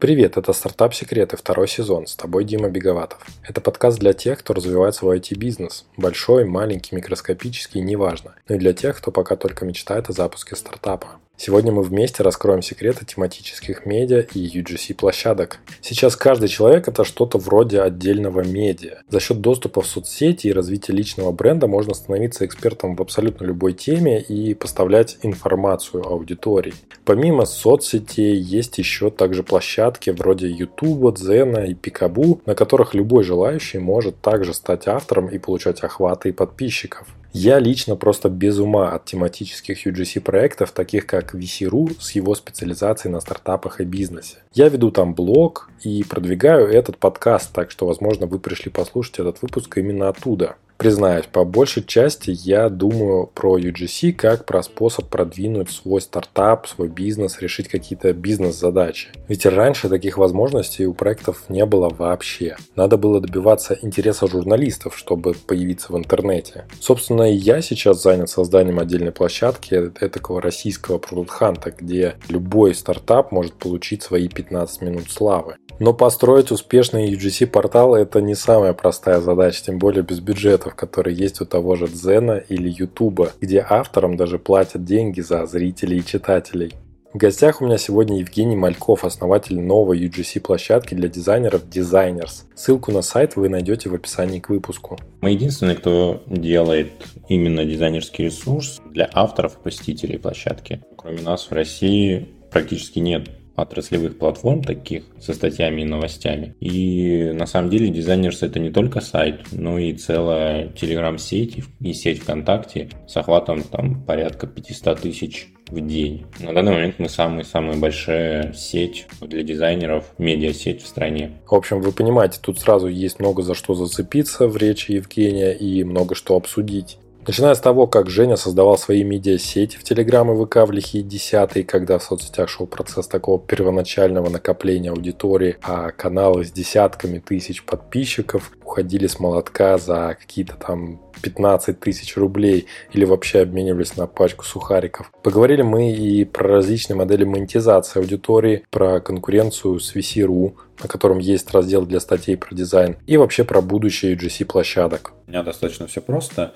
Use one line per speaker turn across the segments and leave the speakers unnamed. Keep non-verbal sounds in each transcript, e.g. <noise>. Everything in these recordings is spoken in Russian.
Привет, это «Стартап Секреты», второй сезон. С тобой Дима Беговатов. Это подкаст для тех, кто развивает свой IT-бизнес. Большой, маленький, микроскопический, неважно. Но и для тех, кто пока только мечтает о запуске стартапа. Сегодня мы вместе раскроем секреты тематических медиа и UGC площадок. Сейчас каждый человек это что-то вроде отдельного медиа. За счет доступа в соцсети и развития личного бренда можно становиться экспертом в абсолютно любой теме и поставлять информацию аудитории. Помимо соцсетей есть еще также площадки вроде YouTube, Дзена и Пикабу, на которых любой желающий может также стать автором и получать охваты и подписчиков. Я лично просто без ума от тематических UGC проектов, таких как VC.ru с его специализацией на стартапах и бизнесе. Я веду там блог и продвигаю этот подкаст, так что, возможно, вы пришли послушать этот выпуск именно оттуда. Признаюсь, по большей части я думаю про UGC как про способ продвинуть свой стартап, свой бизнес, решить какие-то бизнес-задачи. Ведь раньше таких возможностей у проектов не было вообще. Надо было добиваться интереса журналистов, чтобы появиться в интернете. Собственно, и я сейчас занят созданием отдельной площадки такого российского продукт-ханта, где любой стартап может получить свои 15 минут славы. Но построить успешный UGC-портал это не самая простая задача, тем более без бюджетов, которые есть у того же Дзена или Ютуба, где авторам даже платят деньги за зрителей и читателей. В гостях у меня сегодня Евгений Мальков, основатель новой UGC-площадки для дизайнеров Designers. Ссылку на сайт вы найдете в описании к выпуску.
Мы единственные, кто делает именно дизайнерский ресурс для авторов и посетителей площадки. Кроме нас в России практически нет отраслевых платформ таких со статьями и новостями. И на самом деле Designers это не только сайт, но и целая телеграм-сеть и сеть ВКонтакте с охватом там порядка 500 тысяч в день. На данный момент мы самая-самая большая сеть для дизайнеров, медиа-сеть в стране.
В общем, вы понимаете, тут сразу есть много за что зацепиться в речи Евгения и много что обсудить. Начиная с того, как Женя создавал свои медиасети в Телеграм и ВК в лихие десятые, когда в соцсетях шел процесс такого первоначального накопления аудитории, а каналы с десятками тысяч подписчиков уходили с молотка за какие-то там 15 тысяч рублей или вообще обменивались на пачку сухариков. Поговорили мы и про различные модели монетизации аудитории, про конкуренцию с VC.ru, на котором есть раздел для статей про дизайн, и вообще про будущее UGC площадок.
У меня достаточно все просто.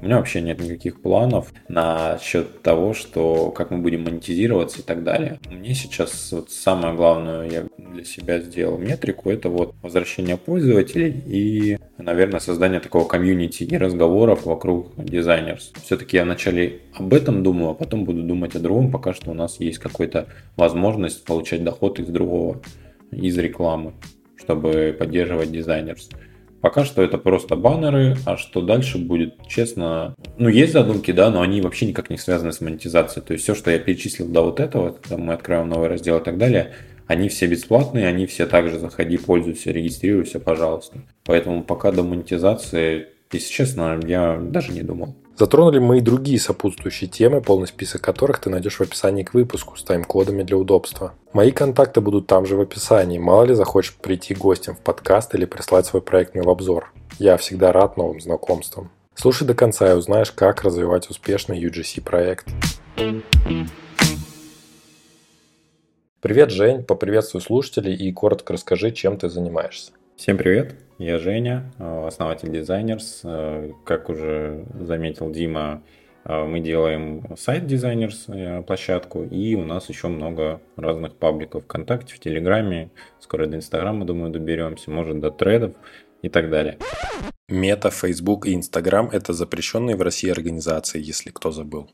У меня вообще нет никаких планов на счет того, что как мы будем монетизироваться и так далее. Мне сейчас вот самое главное, я для себя сделал метрику, это вот возвращение пользователей и, наверное, создание такого комьюнити и разговоров вокруг дизайнерс. Все-таки я вначале об этом думаю, а потом буду думать о другом, пока что у нас есть какая-то возможность получать доход из другого, из рекламы, чтобы поддерживать дизайнерс. Пока что это просто баннеры, а что дальше будет, честно, ну есть задумки, да, но они вообще никак не связаны с монетизацией. То есть все, что я перечислил до вот этого, когда мы открываем новый раздел и так далее, они все бесплатные, они все также заходи, пользуйся, регистрируйся, пожалуйста. Поэтому пока до монетизации, если честно, я даже не думал.
Затронули мы и другие сопутствующие темы, полный список которых ты найдешь в описании к выпуску с тайм-кодами для удобства. Мои контакты будут там же в описании, мало ли захочешь прийти гостем в подкаст или прислать свой проектный в обзор. Я всегда рад новым знакомствам. Слушай до конца и узнаешь, как развивать успешный UGC проект. Привет, Жень, поприветствуй слушателей и коротко расскажи, чем ты занимаешься.
Всем привет, я Женя, э, основатель Designers. Э, как уже заметил Дима, э, мы делаем сайт Designers, площадку, и у нас еще много разных пабликов ВКонтакте, в Телеграме, скоро до Инстаграма, думаю, доберемся, может, до тредов и так далее.
Мета, Facebook и Инстаграм – это запрещенные в России организации, если кто забыл.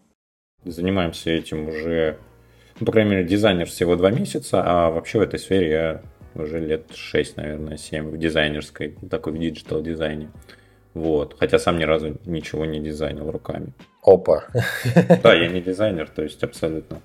Занимаемся этим уже, ну, по крайней мере, дизайнер всего два месяца, а вообще в этой сфере я уже лет 6, наверное, 7 в дизайнерской, такой в диджитал дизайне. Вот. Хотя сам ни разу ничего не дизайнил руками.
Опа.
Да, я не дизайнер, то есть абсолютно.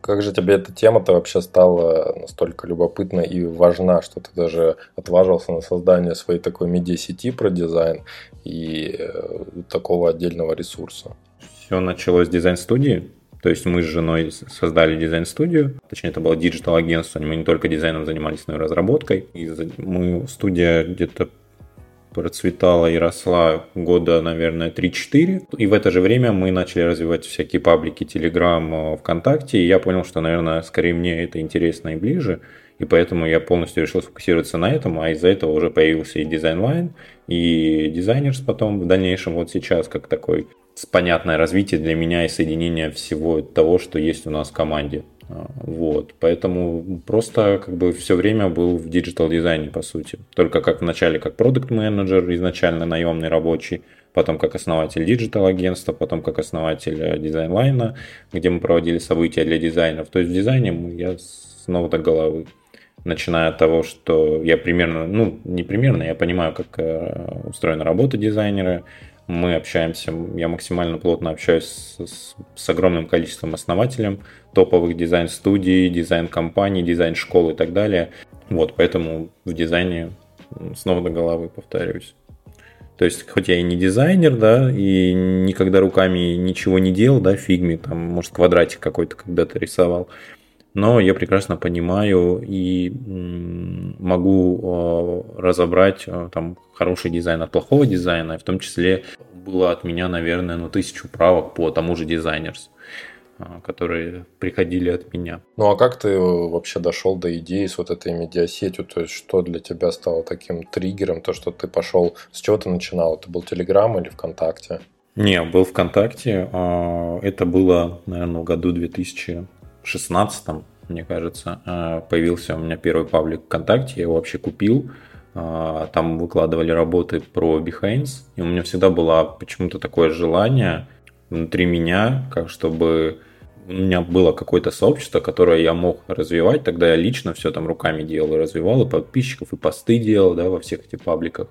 Как же тебе эта тема-то вообще стала настолько любопытна и важна, что ты даже отважился на создание своей такой медиа-сети про дизайн и э, такого отдельного ресурса?
Все началось с дизайн-студии. То есть мы с женой создали дизайн-студию, точнее это было диджитал-агентство, мы не только дизайном занимались, но и разработкой. И мы, студия где-то процветала и росла года, наверное, 3-4. И в это же время мы начали развивать всякие паблики, Телеграм, ВКонтакте. И я понял, что, наверное, скорее мне это интересно и ближе. И поэтому я полностью решил сфокусироваться на этом, а из-за этого уже появился и дизайн-лайн, и Dsgners потом в дальнейшем вот сейчас как такой понятное развитие для меня и соединение всего того, что есть у нас в команде. А, вот, поэтому просто как бы все время был в диджитал дизайне, по сути. Только как в начале как продукт менеджер изначально наемный рабочий, потом как основатель диджитал агентства, потом как основатель э, дизайн-лайна, где мы проводили события для дизайнеров. То есть в дизайне я снова до головы. Начиная от того, что я примерно, ну не примерно, я понимаю, как э, устроена работа дизайнера, мы общаемся, я максимально плотно общаюсь с, с огромным количеством основателей топовых дизайн-студий, дизайн-компаний, дизайн-школ и так далее. Вот, поэтому в дизайне снова до головы повторюсь. То есть, хоть я и не дизайнер, да, и никогда руками ничего не делал, да, фигме, там, может, квадратик какой-то когда-то рисовал, но я прекрасно понимаю и могу э, разобрать э, там хороший дизайн от плохого дизайна, и в том числе было от меня, наверное, ну, тысячу правок по тому же дизайнерс э, которые приходили от меня.
Ну а как ты вообще дошел до идеи с вот этой медиасетью? То есть что для тебя стало таким триггером, то, что ты пошел, с чего ты начинал? Это был Телеграм или ВКонтакте?
Не, был ВКонтакте. А, это было, наверное, в году 2000 16 мне кажется, э, появился у меня первый паблик ВКонтакте, я его вообще купил. Э, там выкладывали работы про Behance, и у меня всегда было почему-то такое желание внутри меня, как чтобы у меня было какое-то сообщество, которое я мог развивать. Тогда я лично все там руками делал и развивал, и подписчиков, и посты делал да, во всех этих пабликах.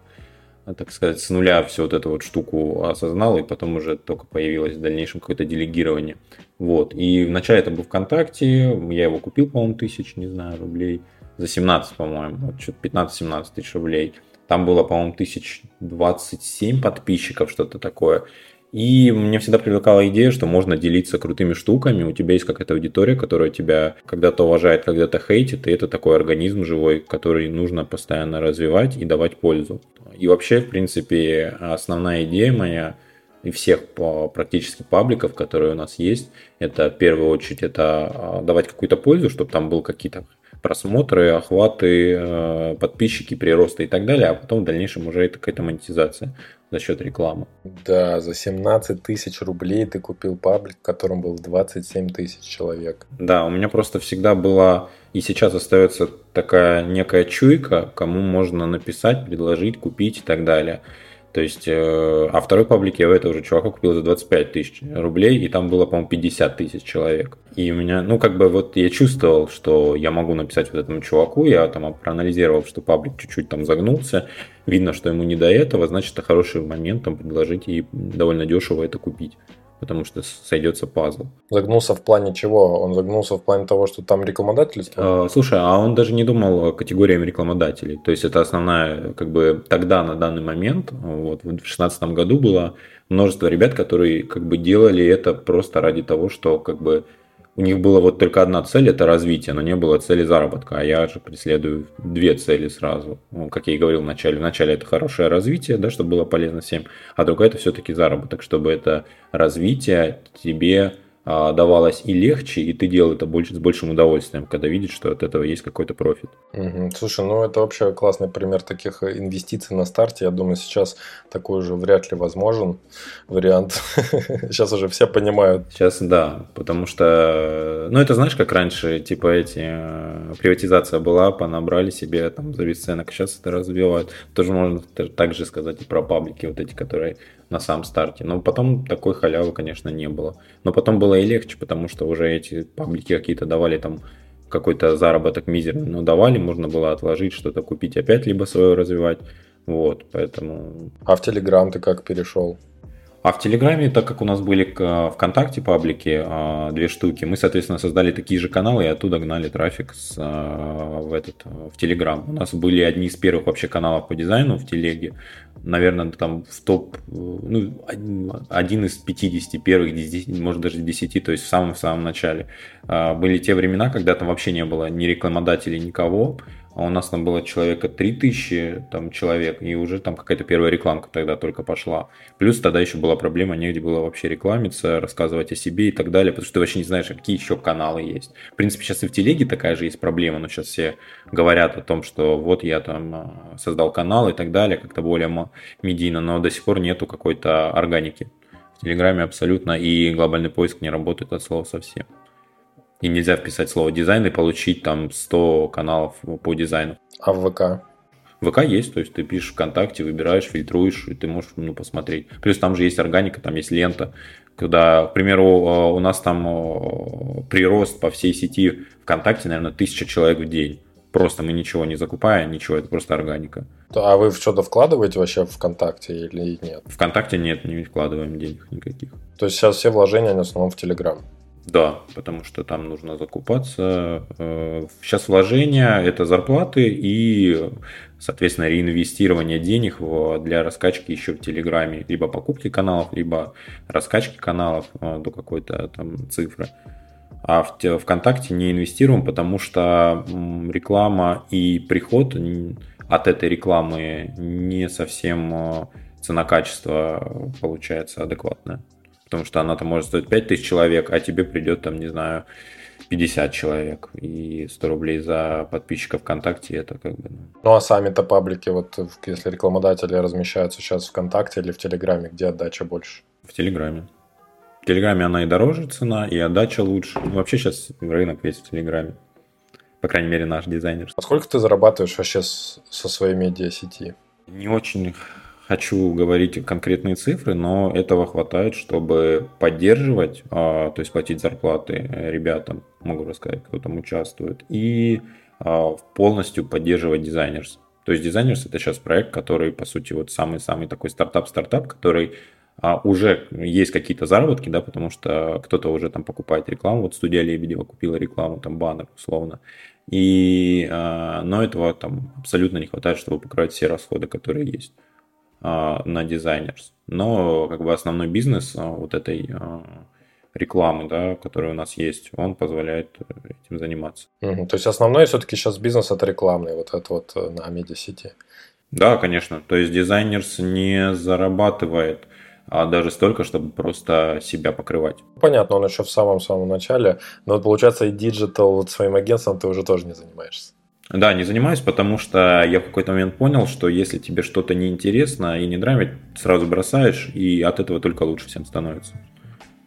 Так сказать, с нуля всю вот эту вот штуку осознал, и потом уже только появилось в дальнейшем какое-то делегирование. Вот. И вначале это был ВКонтакте, я его купил, по-моему, тысяч, не знаю, рублей, за 17, по-моему, вот, что-то 15-17 тысяч рублей. Там было, по-моему, тысяч 27 подписчиков, что-то такое. И мне всегда привлекала идея, что можно делиться крутыми штуками. У тебя есть какая-то аудитория, которая тебя когда-то уважает, когда-то хейтит, и это такой организм живой, который нужно постоянно развивать и давать пользу. И вообще, в принципе, основная идея моя и всех практически пабликов, которые у нас есть, это в первую очередь это а, давать какую-то пользу, чтобы там был какие-то просмотры, охваты, э, подписчики, приросты и так далее, а потом в дальнейшем уже это какая-то монетизация за счет рекламы.
Да, за 17 тысяч рублей ты купил паблик, в котором был 27 тысяч человек.
Да, у меня просто всегда была и сейчас остается такая некая чуйка, кому можно написать, предложить, купить и так далее. То есть, э, а второй паблик я у этого же чувака купил за 25 тысяч рублей, и там было, по-моему, 50 тысяч человек. И у меня, ну, как бы вот я чувствовал, что я могу написать вот этому чуваку, я там проанализировал, что паблик чуть-чуть там загнулся, видно, что ему не до этого, значит, это хороший момент там предложить и довольно дешево это купить потому что сойдется пазл.
Загнулся в плане чего? Он загнулся в плане того, что там рекламодательство?
А, слушай, а он даже не думал категориями рекламодателей. То есть это основная, как бы тогда, на данный момент, вот в 2016 году было множество ребят, которые как бы делали это просто ради того, что как бы у них была вот только одна цель – это развитие, но не было цели заработка. А я же преследую две цели сразу. Ну, как я и говорил вначале. Вначале это хорошее развитие, да, чтобы было полезно всем, а другая – это все-таки заработок, чтобы это развитие тебе давалось и легче, и ты делал это больше, с большим удовольствием, когда видишь, что от этого есть какой-то профит.
Угу. Слушай, ну это вообще классный пример таких инвестиций на старте. Я думаю, сейчас такой уже вряд ли возможен вариант. <laughs> Сейчас уже все понимают.
Сейчас да, потому что, ну это знаешь, как раньше, типа эти, э, приватизация была, понабрали себе там за бесценок, сейчас это развивают. Тоже можно так же сказать и про паблики вот эти, которые на самом старте. Но потом такой халявы, конечно, не было. Но потом было и легче, потому что уже эти паблики какие-то давали там какой-то заработок мизерный, но давали, можно было отложить, что-то купить опять, либо свое развивать. Вот, поэтому...
А в Телеграм ты как перешел?
А в Телеграме, так как у нас были ВКонтакте паблики, а, две штуки, мы, соответственно, создали такие же каналы и оттуда гнали трафик с, а, в, этот, в Телеграм. У нас были одни из первых вообще каналов по дизайну в Телеге. Наверное, там в топ, ну, один из 50 первых, 10, может даже 10, то есть в самом-самом начале. Были те времена, когда там вообще не было ни рекламодателей, никого. А у нас там было человека 3000 там, человек, и уже там какая-то первая рекламка тогда только пошла. Плюс тогда еще была проблема, негде было вообще рекламиться, рассказывать о себе и так далее, потому что ты вообще не знаешь, а какие еще каналы есть. В принципе, сейчас и в телеге такая же есть проблема, но сейчас все говорят о том, что вот я там а, создал канал и так далее, как-то более медийно, но до сих пор нету какой-то органики. В Телеграме абсолютно, и глобальный поиск не работает от слова совсем. И нельзя вписать слово дизайн и получить там 100 каналов по дизайну.
А в ВК?
ВК есть, то есть ты пишешь ВКонтакте, выбираешь, фильтруешь, и ты можешь ну, посмотреть. Плюс там же есть органика, там есть лента, когда, к примеру, э, у нас там э, прирост по всей сети ВКонтакте, наверное, тысяча человек в день. Просто мы ничего не закупая, ничего, это просто органика.
А вы что-то вкладываете вообще в ВКонтакте или нет?
ВКонтакте нет, не вкладываем денег никаких.
То есть сейчас все вложения в основном в Телеграм?
Да, потому что там нужно закупаться. Э, сейчас вложения – это зарплаты и, соответственно, реинвестирование денег для раскачки еще в Телеграме. Либо покупки каналов, либо раскачки каналов э, до какой-то там цифры. А в ВКонтакте не инвестируем, потому что реклама и приход от этой рекламы не совсем э, цена-качество получается адекватное потому что она там может стоить 5000 человек, а тебе придет там, не знаю, 50 человек и 100 рублей за подписчика ВКонтакте, это как бы...
Ну, ну а сами-то паблики, вот если рекламодатели размещаются сейчас ВКонтакте или в Телеграме, где отдача больше?
В Телеграме. В Телеграме она и дороже цена, и отдача лучше. Ну, вообще сейчас рынок весь в Телеграме. По крайней мере, наш дизайнер.
А сколько ты зарабатываешь вообще со своей медиа-сети?
Не очень хочу говорить конкретные цифры, но этого хватает, чтобы поддерживать, а, то есть платить зарплаты ребятам, могу рассказать, кто там участвует, и а, полностью поддерживать Dsgners. То есть Dsgners это сейчас проект, который, по сути, вот самый-самый такой стартап-стартап, который а, уже есть какие-то заработки, да, потому что кто-то уже там покупает рекламу, вот студия Лебедева купила рекламу, там баннер условно, и, но этого там абсолютно не хватает, чтобы покрывать все расходы, которые есть. А, на дизайнерс. Но как бы основной бизнес а, вот этой а, рекламы, да, которая у нас есть, он позволяет этим заниматься.
Угу. То есть основной все-таки сейчас бизнес это рекламный, вот это вот э, на медиасети.
Да, конечно. То есть дизайнерс не зарабатывает а даже столько, чтобы просто себя покрывать.
Понятно, он еще в самом-самом начале. Но получается и диджитал вот своим агентством ты уже тоже не занимаешься.
Да, не занимаюсь, потому что я в какой-то момент понял, что если тебе что-то неинтересно и не нравится, сразу бросаешь, и от этого только лучше всем становится.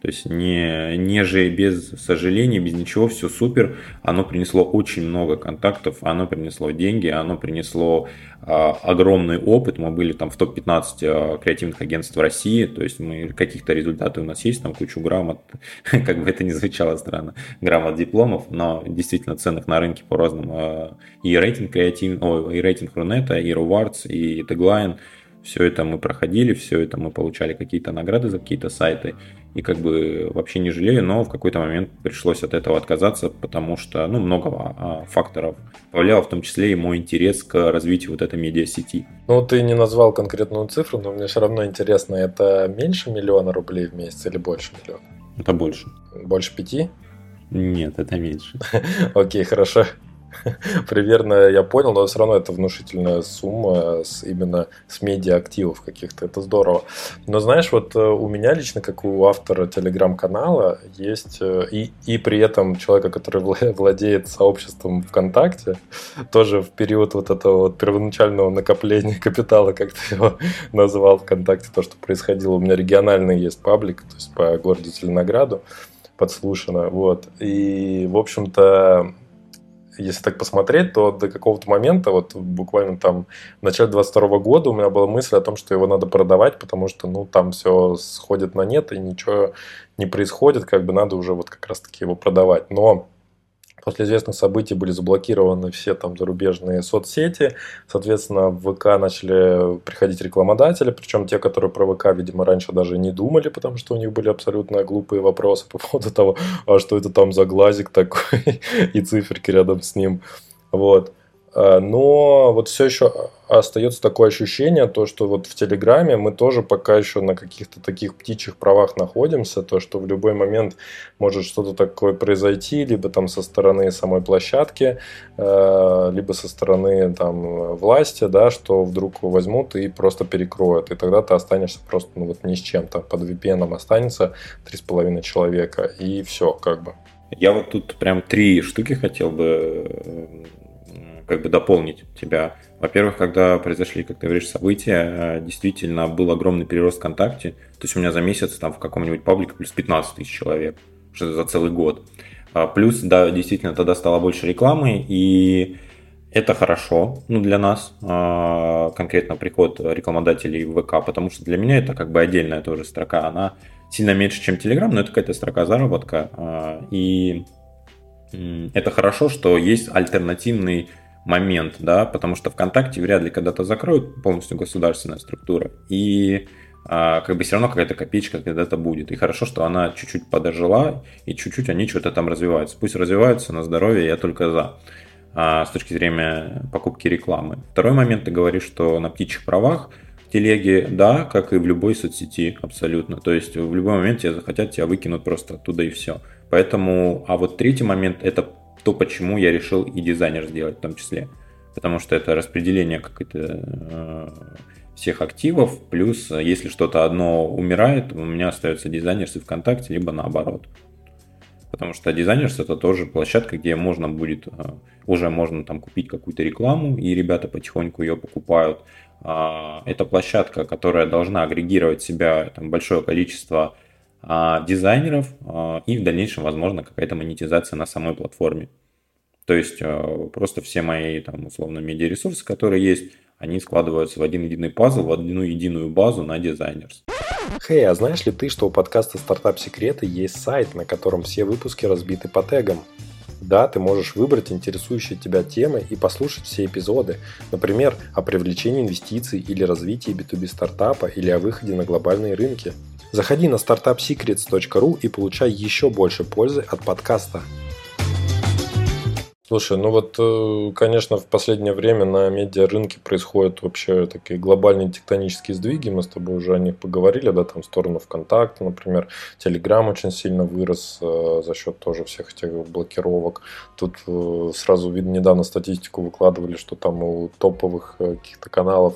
То есть не, не же без сожалений, без ничего, все супер. Оно принесло очень много контактов, оно принесло деньги, оно принесло э, огромный опыт. Мы были там в топ-15 э, а, креативных агентств России, то есть мы каких-то результаты у нас есть, там кучу грамот, <laughs> как бы это ни звучало странно, грамот дипломов, но действительно ценных на рынке по разным э, и рейтинг креатив, о, и рейтинг Рунета, и Rewards, и Tagline, все это мы проходили, все это мы получали какие-то награды за какие-то сайты и как бы вообще не жалею, но в какой-то момент пришлось от этого отказаться, потому что, ну, много а, факторов повлияло, в том числе и мой интерес к развитию вот этой медиасети.
Ну, ты не назвал конкретную цифру, но мне все равно интересно, это меньше миллиона рублей в месяц или больше миллиона?
Это больше.
Больше пяти?
Нет, это меньше. <laughs>
Окей, хорошо. <laughs> примерно я понял, но все равно это внушительная сумма с, именно с медиа-активов каких-то. Это здорово. Но знаешь, вот э, у меня лично, как у автора телеграм-канала, есть э, и, и при этом человека, который <laughs> владеет сообществом ВКонтакте, тоже в период вот этого вот первоначального накопления <laughs> капитала, как ты его назвал ВКонтакте, то, что происходило. У меня региональный есть паблик, то есть по городу Зеленограду подслушано. Вот. И, в общем-то, если так посмотреть, то до какого-то момента, вот буквально там в начале 22 года у меня была мысль о том, что его надо продавать, потому что, ну, там все сходит на нет и ничего не происходит, как бы надо уже вот как раз-таки его продавать. Но После известных событий были заблокированы все там зарубежные соцсети. Соответственно, в ВК начали приходить рекламодатели, причем те, которые про ВК, видимо, раньше даже не думали, потому что у них были абсолютно глупые вопросы по поводу <laughs> того, а что это там за глазик такой <laughs> и циферки рядом с ним. Вот. А, но вот все еще остается такое ощущение, то, что вот в Телеграме мы тоже пока еще на каких-то таких птичьих правах находимся, то, что в любой момент может что-то такое произойти, либо там со стороны самой площадки, э, либо со стороны там власти, да, что вдруг возьмут и просто перекроют, и тогда ты останешься просто ну, вот ни с чем, там под VPN останется 3,5 человека, и все, как бы.
Я вот тут прям три штуки хотел бы как бы дополнить тебя. Во-первых, когда произошли, как ты говоришь, события, действительно был огромный прирост ВКонтакте. То есть у меня за месяц там в каком-нибудь паблике плюс 15 тысяч человек, что за целый год. А плюс, да, действительно, тогда стало больше рекламы, и это хорошо ну, для нас, а, конкретно приход рекламодателей в ВК, потому что для меня это как бы отдельная тоже строка. Она сильно меньше, чем Telegram, но это какая-то строка заработка. А, и это хорошо, что есть альтернативный момент, да, потому что ВКонтакте вряд ли когда-то закроют полностью государственная структура, и а, как бы все равно какая-то копеечка когда-то будет. И хорошо, что она чуть-чуть подожила, и чуть-чуть они что-то там развиваются. Пусть развиваются на здоровье, я только за а, с точки зрения покупки рекламы. Второй момент, ты говоришь, что на птичьих правах в телеге, да, как и в любой соцсети, абсолютно. То есть в любой момент тебя захотят, тебя выкинут просто оттуда и все. Поэтому, а вот третий момент, это то, почему я решил и дизайнер сделать в том числе. Потому что это распределение какой-то э, всех активов, плюс э, если что-то одно умирает, у меня остается дизайнерс и ВКонтакте, либо наоборот. Потому что дизайнерс это тоже площадка, где можно будет, э, уже можно там купить какую-то рекламу, и ребята потихоньку ее покупают. А, это площадка, которая должна агрегировать в себя там, большое количество а, дизайнеров а, и в дальнейшем, возможно, какая-то монетизация на самой платформе. То есть а, просто все мои, там, условно, медиаресурсы, которые есть, они складываются в один единый пазл, в одну единую базу на дизайнерс.
Хей, а знаешь ли ты, что у подкаста «Стартап Секреты» есть сайт, на котором все выпуски разбиты по тегам? Да, ты можешь выбрать интересующие тебя темы и послушать все эпизоды, например, о привлечении инвестиций или развитии B2B стартапа или о выходе на глобальные рынки – Заходи на startupsecrets.ru и получай еще больше пользы от подкаста. Слушай, ну вот, э, конечно, в последнее время на медиарынке происходят вообще такие глобальные тектонические сдвиги. Мы с тобой уже о них поговорили, да, там в сторону ВКонтакта, например. Телеграм очень сильно вырос э, за счет тоже всех этих блокировок. Тут э, сразу видно, недавно статистику выкладывали, что там у топовых каких-то каналов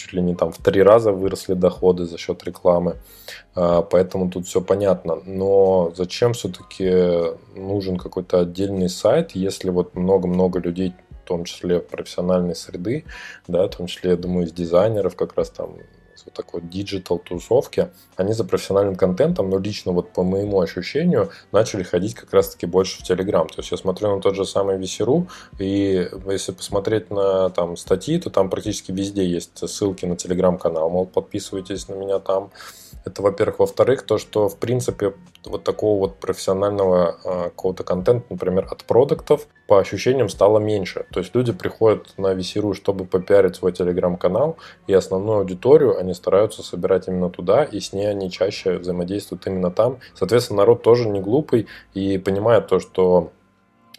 чуть ли не там в три раза выросли доходы за счет рекламы. А, поэтому тут все понятно. Но зачем все-таки нужен какой-то отдельный сайт, если вот много-много людей в том числе профессиональной среды, да, в том числе, я думаю, из дизайнеров, как раз там такой диджитал тусовки, они за профессиональным контентом, но лично вот по моему ощущению, начали ходить как раз-таки больше в Телеграм. То есть я смотрю на тот же самый VC.ru, и если посмотреть на там статьи, то там практически везде есть ссылки на Телеграм-канал, мол, подписывайтесь на меня там, это, во-первых. Во-вторых, то, что, в принципе, вот такого вот профессионального э, какого-то контента, например, от продуктов, по ощущениям стало меньше. То есть люди приходят на VC.ru, чтобы попиарить свой телеграм-канал, и основную аудиторию они стараются собирать именно туда, и с ней они чаще взаимодействуют именно там. Соответственно, народ тоже не глупый и понимает то, что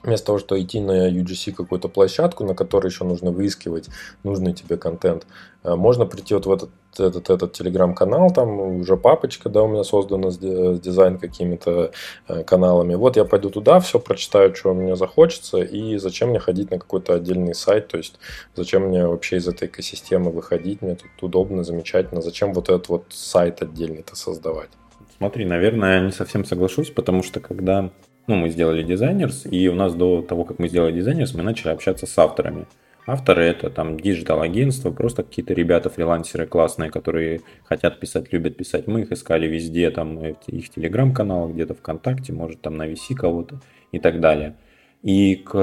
Вместо того, что идти на UGC какую-то площадку, на которой еще нужно выискивать нужный тебе контент, э, можно прийти вот в этот, этот, этот телеграм-канал, там уже папочка, да, у меня создана с, дизайн какими-то э, каналами. Вот я пойду туда, все прочитаю, что мне захочется, и зачем мне ходить на какой-то отдельный сайт, то есть зачем мне вообще из этой экосистемы выходить, мне тут удобно, замечательно, зачем вот этот вот сайт отдельный-то создавать?
Смотри, наверное, я не совсем соглашусь, потому что когда ну, мы сделали Dsgners, и у нас до того, как мы сделали Dsgners, мы начали общаться с авторами. Авторы это там диджитал-агентство, просто какие-то ребята, фрилансеры классные, которые хотят писать, любят писать. Мы их искали везде, там их телеграм-канал, где-то ВКонтакте, может там на VC кого-то и так далее. И к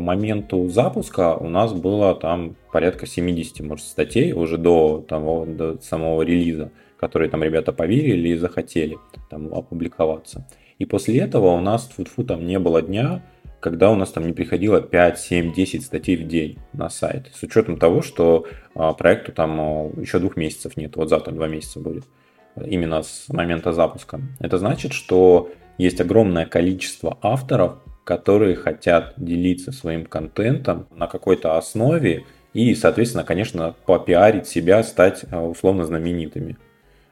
моменту запуска у нас было там порядка 70, может, статей уже до, того, до самого релиза, которые там ребята поверили и захотели там опубликоваться. И после этого у нас тфу там не было дня, когда у нас там не приходило 5, 7, 10 статей в день на сайт. С учетом того, что а, проекту там а, еще двух месяцев нет. Вот завтра два месяца будет. Именно с момента запуска. Это значит, что есть огромное количество авторов, которые хотят делиться своим контентом на какой-то основе и, соответственно, конечно, попиарить себя, стать а, условно знаменитыми.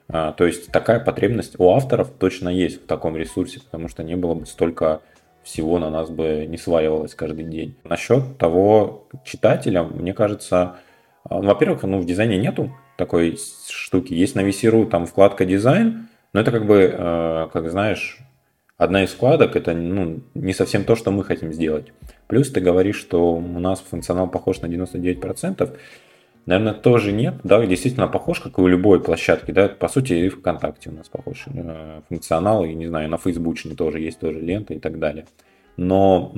А, то есть такая потребность у авторов точно есть в таком ресурсе, потому что не было бы столько всего на нас бы не сваливалось каждый день. Насчет того читателя, мне кажется, а, во-первых, ну, в дизайне нету такой штуки. Есть на VC.ru там вкладка дизайн, но это как бы, как знаешь, одна из вкладок это ну, не совсем то, что мы хотим сделать. Плюс ты говоришь, что у нас функционал похож на 99%. Наверное, тоже нет. Да, действительно похож, как и у любой площадки. Да, по сути, и ВКонтакте у нас похож э, функционал. И, не знаю, на Фейсбуче тоже есть тоже лента и так далее. Но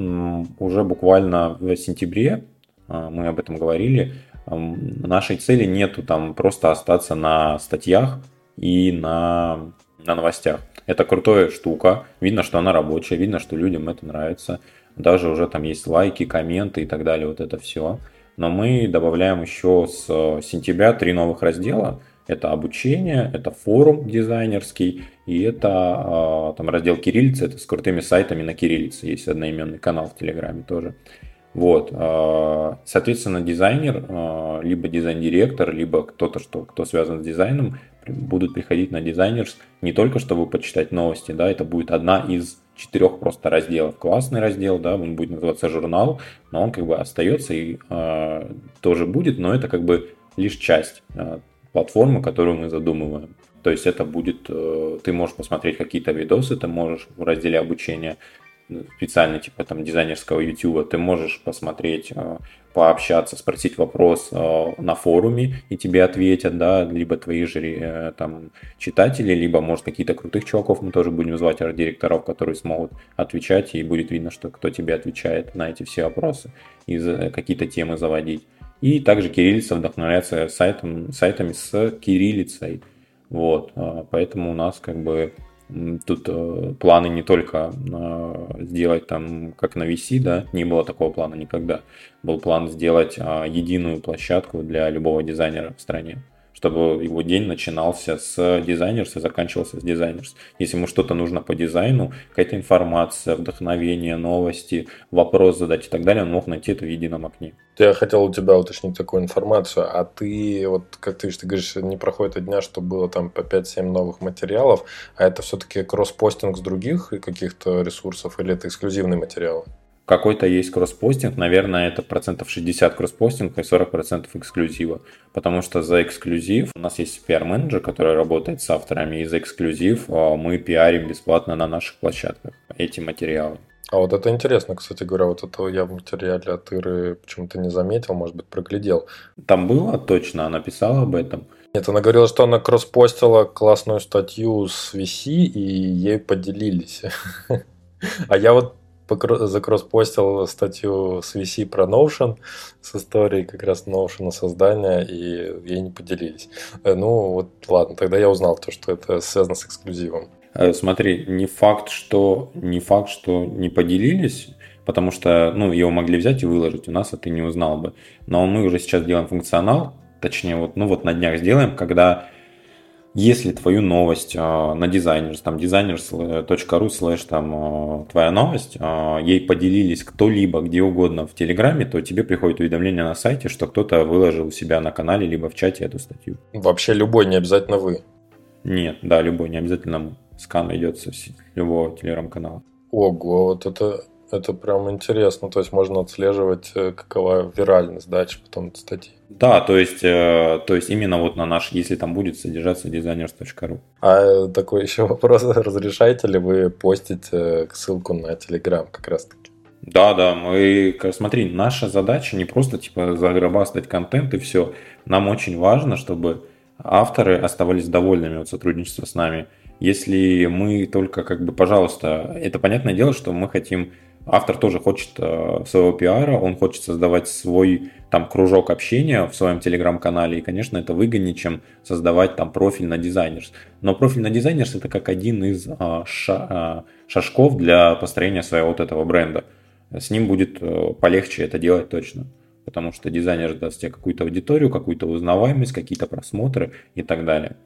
уже буквально в сентябре, э, мы об этом говорили, нашей цели нету там просто остаться на статьях и на, на новостях. Это крутая штука. Видно, что она рабочая, видно, что людям это нравится. Даже уже там есть лайки, комменты и так далее, вот это все. Но мы добавляем еще с сентября три новых раздела. Это обучение, это форум дизайнерский, и это а, там раздел кириллицы, это с крутыми сайтами на кириллице. Есть одноименный канал в Телеграме тоже. Вот, а, соответственно, дизайнер, а, либо дизайн-директор, либо кто-то, что, кто связан с дизайном, будут приходить на дизайнерс не только чтобы почитать новости, да, это будет одна из четырех просто разделов. Классный раздел, да, он будет называться журнал, но он как бы остается и э, тоже будет, но это как бы лишь часть э, платформы, которую мы задумываем. То есть это будет, э, ты можешь посмотреть какие-то видосы, ты можешь в разделе обучения специально типа там дизайнерского YouTube, ты можешь посмотреть, э, пообщаться, спросить вопрос э, на форуме, и тебе ответят, да, либо твои же э, там читатели, либо, может, какие-то крутых чуваков мы тоже будем звать, директоров, которые смогут отвечать, и будет видно, что кто тебе отвечает на эти все вопросы, и какие-то темы заводить. И также кириллица вдохновляется сайтом, сайтами с кириллицей. Вот, поэтому у нас как бы Тут э, планы не только э, сделать там, как на VC, да, не было такого плана никогда. Был план сделать э, единую площадку для любого дизайнера в стране чтобы его день начинался с дизайнерс и заканчивался с дизайнерс. Если ему что-то нужно по дизайну, какая-то информация, вдохновение, новости, вопрос задать и так далее, он мог найти это в едином окне.
Я хотел у тебя уточнить такую информацию, а ты, вот как ты, ты говоришь, не проходит и дня, что было там по 5-7 новых материалов, а это все-таки кросс-постинг с других каких-то ресурсов или это эксклюзивные материалы?
Какой-то есть кросспостинг, наверное, это процентов 60 кросспостинг и 40 процентов эксклюзива. Потому что за эксклюзив у нас есть пиар-менеджер, который работает с авторами, и за эксклюзив а, мы пиарим бесплатно на наших площадках эти материалы.
А вот это интересно, кстати говоря, вот это я в материале от Иры почему-то не заметил, может быть, проглядел.
Там было точно, она писала об этом.
Нет, она говорила, что она кросспостила классную статью с VC, и ей поделились. <laughs> А я вот закросспостил статью с VC про Notion с историей как раз Notion создания, и ей не поделились. Э, ну, вот ладно, тогда я узнал то, что это связано с эксклюзивом.
Э, смотри, не факт, что не факт, что не поделились, потому что, ну, его могли взять и выложить, у нас это не узнал бы. Но мы уже сейчас делаем функционал, точнее, вот, ну вот на днях сделаем, когда если твою новость э, на дизайнерс, там designers.ru слэш там э, твоя новость, э, ей поделились кто-либо где угодно в Телеграме, то тебе приходит уведомление на сайте, что кто-то выложил у себя на канале либо в чате эту статью.
Вообще любой, не обязательно вы.
Нет, да, любой, не обязательно скан идет с любого телеграм-канала.
Ого, вот это это прям интересно. То есть можно отслеживать, э, какова виральность дальше потом статьи.
Да, то есть, э, то есть именно вот на наш, если там будет содержаться designers.ru.
А э, такой <laughs> еще вопрос, разрешаете ли вы постить ссылку на Telegram как раз таки?
Да, да, мы, смотри, наша задача не просто типа загробастать контент и все. Нам очень важно, чтобы авторы оставались довольными от сотрудничества с нами. Если мы только как бы, пожалуйста, это понятное дело, что мы хотим автор тоже хочет э, своего пиара, он хочет создавать свой там кружок общения в своем телеграм-канале, и, конечно, это выгоднее, чем создавать там профиль на дизайнерс. Но профиль на дизайнерс это как один из ша, а, шажков для построения своего вот этого бренда. С ним будет э, полегче это делать точно. Потому что дизайнер даст тебе какую-то аудиторию, какую-то узнаваемость, какие-то просмотры и так далее.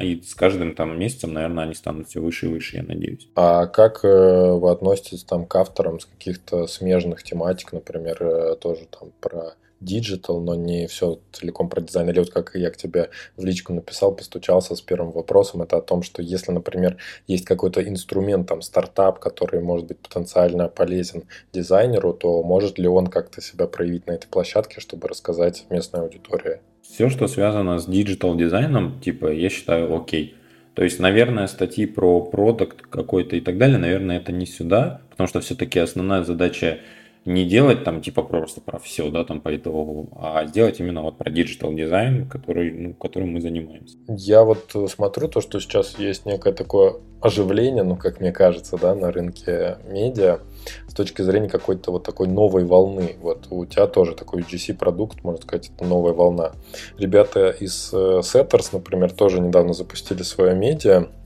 И с каждым там месяцем, наверное, они станут все выше и выше, я надеюсь.
А как э, вы относитесь там к авторам с каких-то смежных тематик, например, э, тоже там про диджитал, но не все целиком про дизайн. Или вот как я к тебе в личку написал, постучался с первым вопросом, это о том, что если, например, есть какой-то инструмент, там, стартап, который может быть потенциально полезен дизайнеру, то может ли он как-то себя проявить на этой площадке, чтобы рассказать местной аудитории?
Все, что связано с диджитал дизайном, типа, я считаю окей. То есть, наверное, статьи про продукт какой-то и так далее, наверное, это не сюда, потому что все-таки основная задача не делать там типа просто про все, да, там по итогу, а сделать именно вот про диджитал дизайн, который, ну, которым мы занимаемся.
Я вот смотрю то, что сейчас есть некое такое оживление, ну, как мне кажется, да, на рынке медиа с точки зрения какой-то вот такой новой волны. Вот у тебя тоже такой UGC продукт, можно сказать, это новая волна. Ребята из э, Setters, например, тоже недавно запустили свое медиа, э,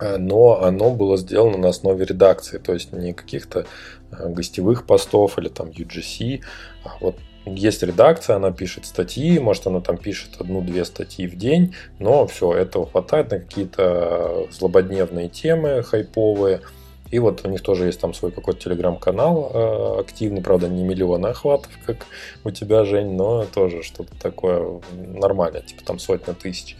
но оно было сделано на основе редакции, то есть не каких-то Э, гостевых постов или там UGC. А вот есть редакция, она пишет статьи, может она там пишет одну-две статьи в день, но все, этого хватает на какие-то злободневные темы хайповые. И вот у них тоже есть там свой какой-то телеграм-канал э, активный, правда, не миллион охватов, как у тебя, Жень, но тоже что-то такое нормальное, типа там сотня тысяч.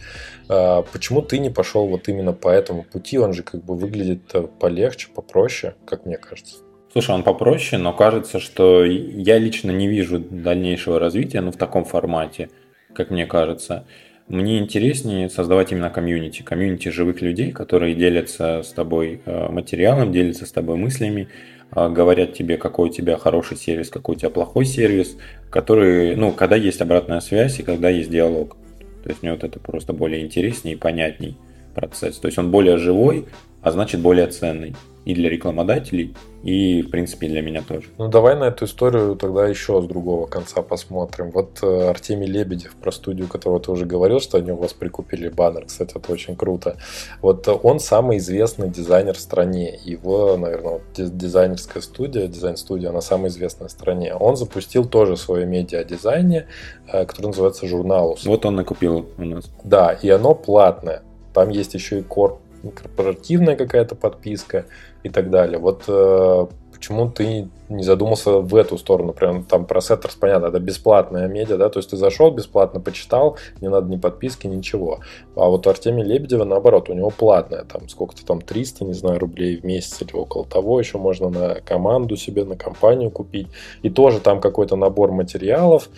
Э, почему ты не пошел вот именно по этому пути? Он же как бы выглядит полегче, попроще, как мне кажется.
Слушай, он попроще, но кажется, что я лично не вижу дальнейшего развития, ну, в таком формате, как мне кажется. Мне интереснее создавать именно комьюнити, комьюнити живых людей, которые делятся с тобой э, материалом, делятся с тобой мыслями, э, говорят тебе, какой у тебя хороший сервис, какой у тебя плохой сервис, который, ну, когда есть обратная связь и когда есть диалог. То есть мне вот это просто более интереснее и понятней процесс. То есть он более живой, а значит более ценный и для рекламодателей, и, в принципе, для меня тоже.
Ну, давай на эту историю тогда еще с другого конца посмотрим. Вот э, Артемий Лебедев про студию, которого ты уже говорил, что они у вас прикупили баннер. Кстати, это очень круто. Вот он самый известный дизайнер в стране. Его, наверное, вот дизайнерская студия, дизайн-студия, она самая известная в стране. Он запустил тоже свое медиа-дизайне, э, которое называется «Журналус».
Вот он накупил у нас.
Да, и оно платное. Там есть еще и корп корпоративная какая-то подписка и так далее. Вот э, почему ты не задумался в эту сторону? Прям там про Setters понятно, это бесплатная медиа, да, то есть ты зашел бесплатно, почитал, не надо ни подписки, ничего. А вот Артемий Лебедева наоборот, у него платная, там сколько-то там 300, не знаю, рублей в месяц или около того, еще можно на команду себе, на компанию купить. И тоже там какой-то набор материалов,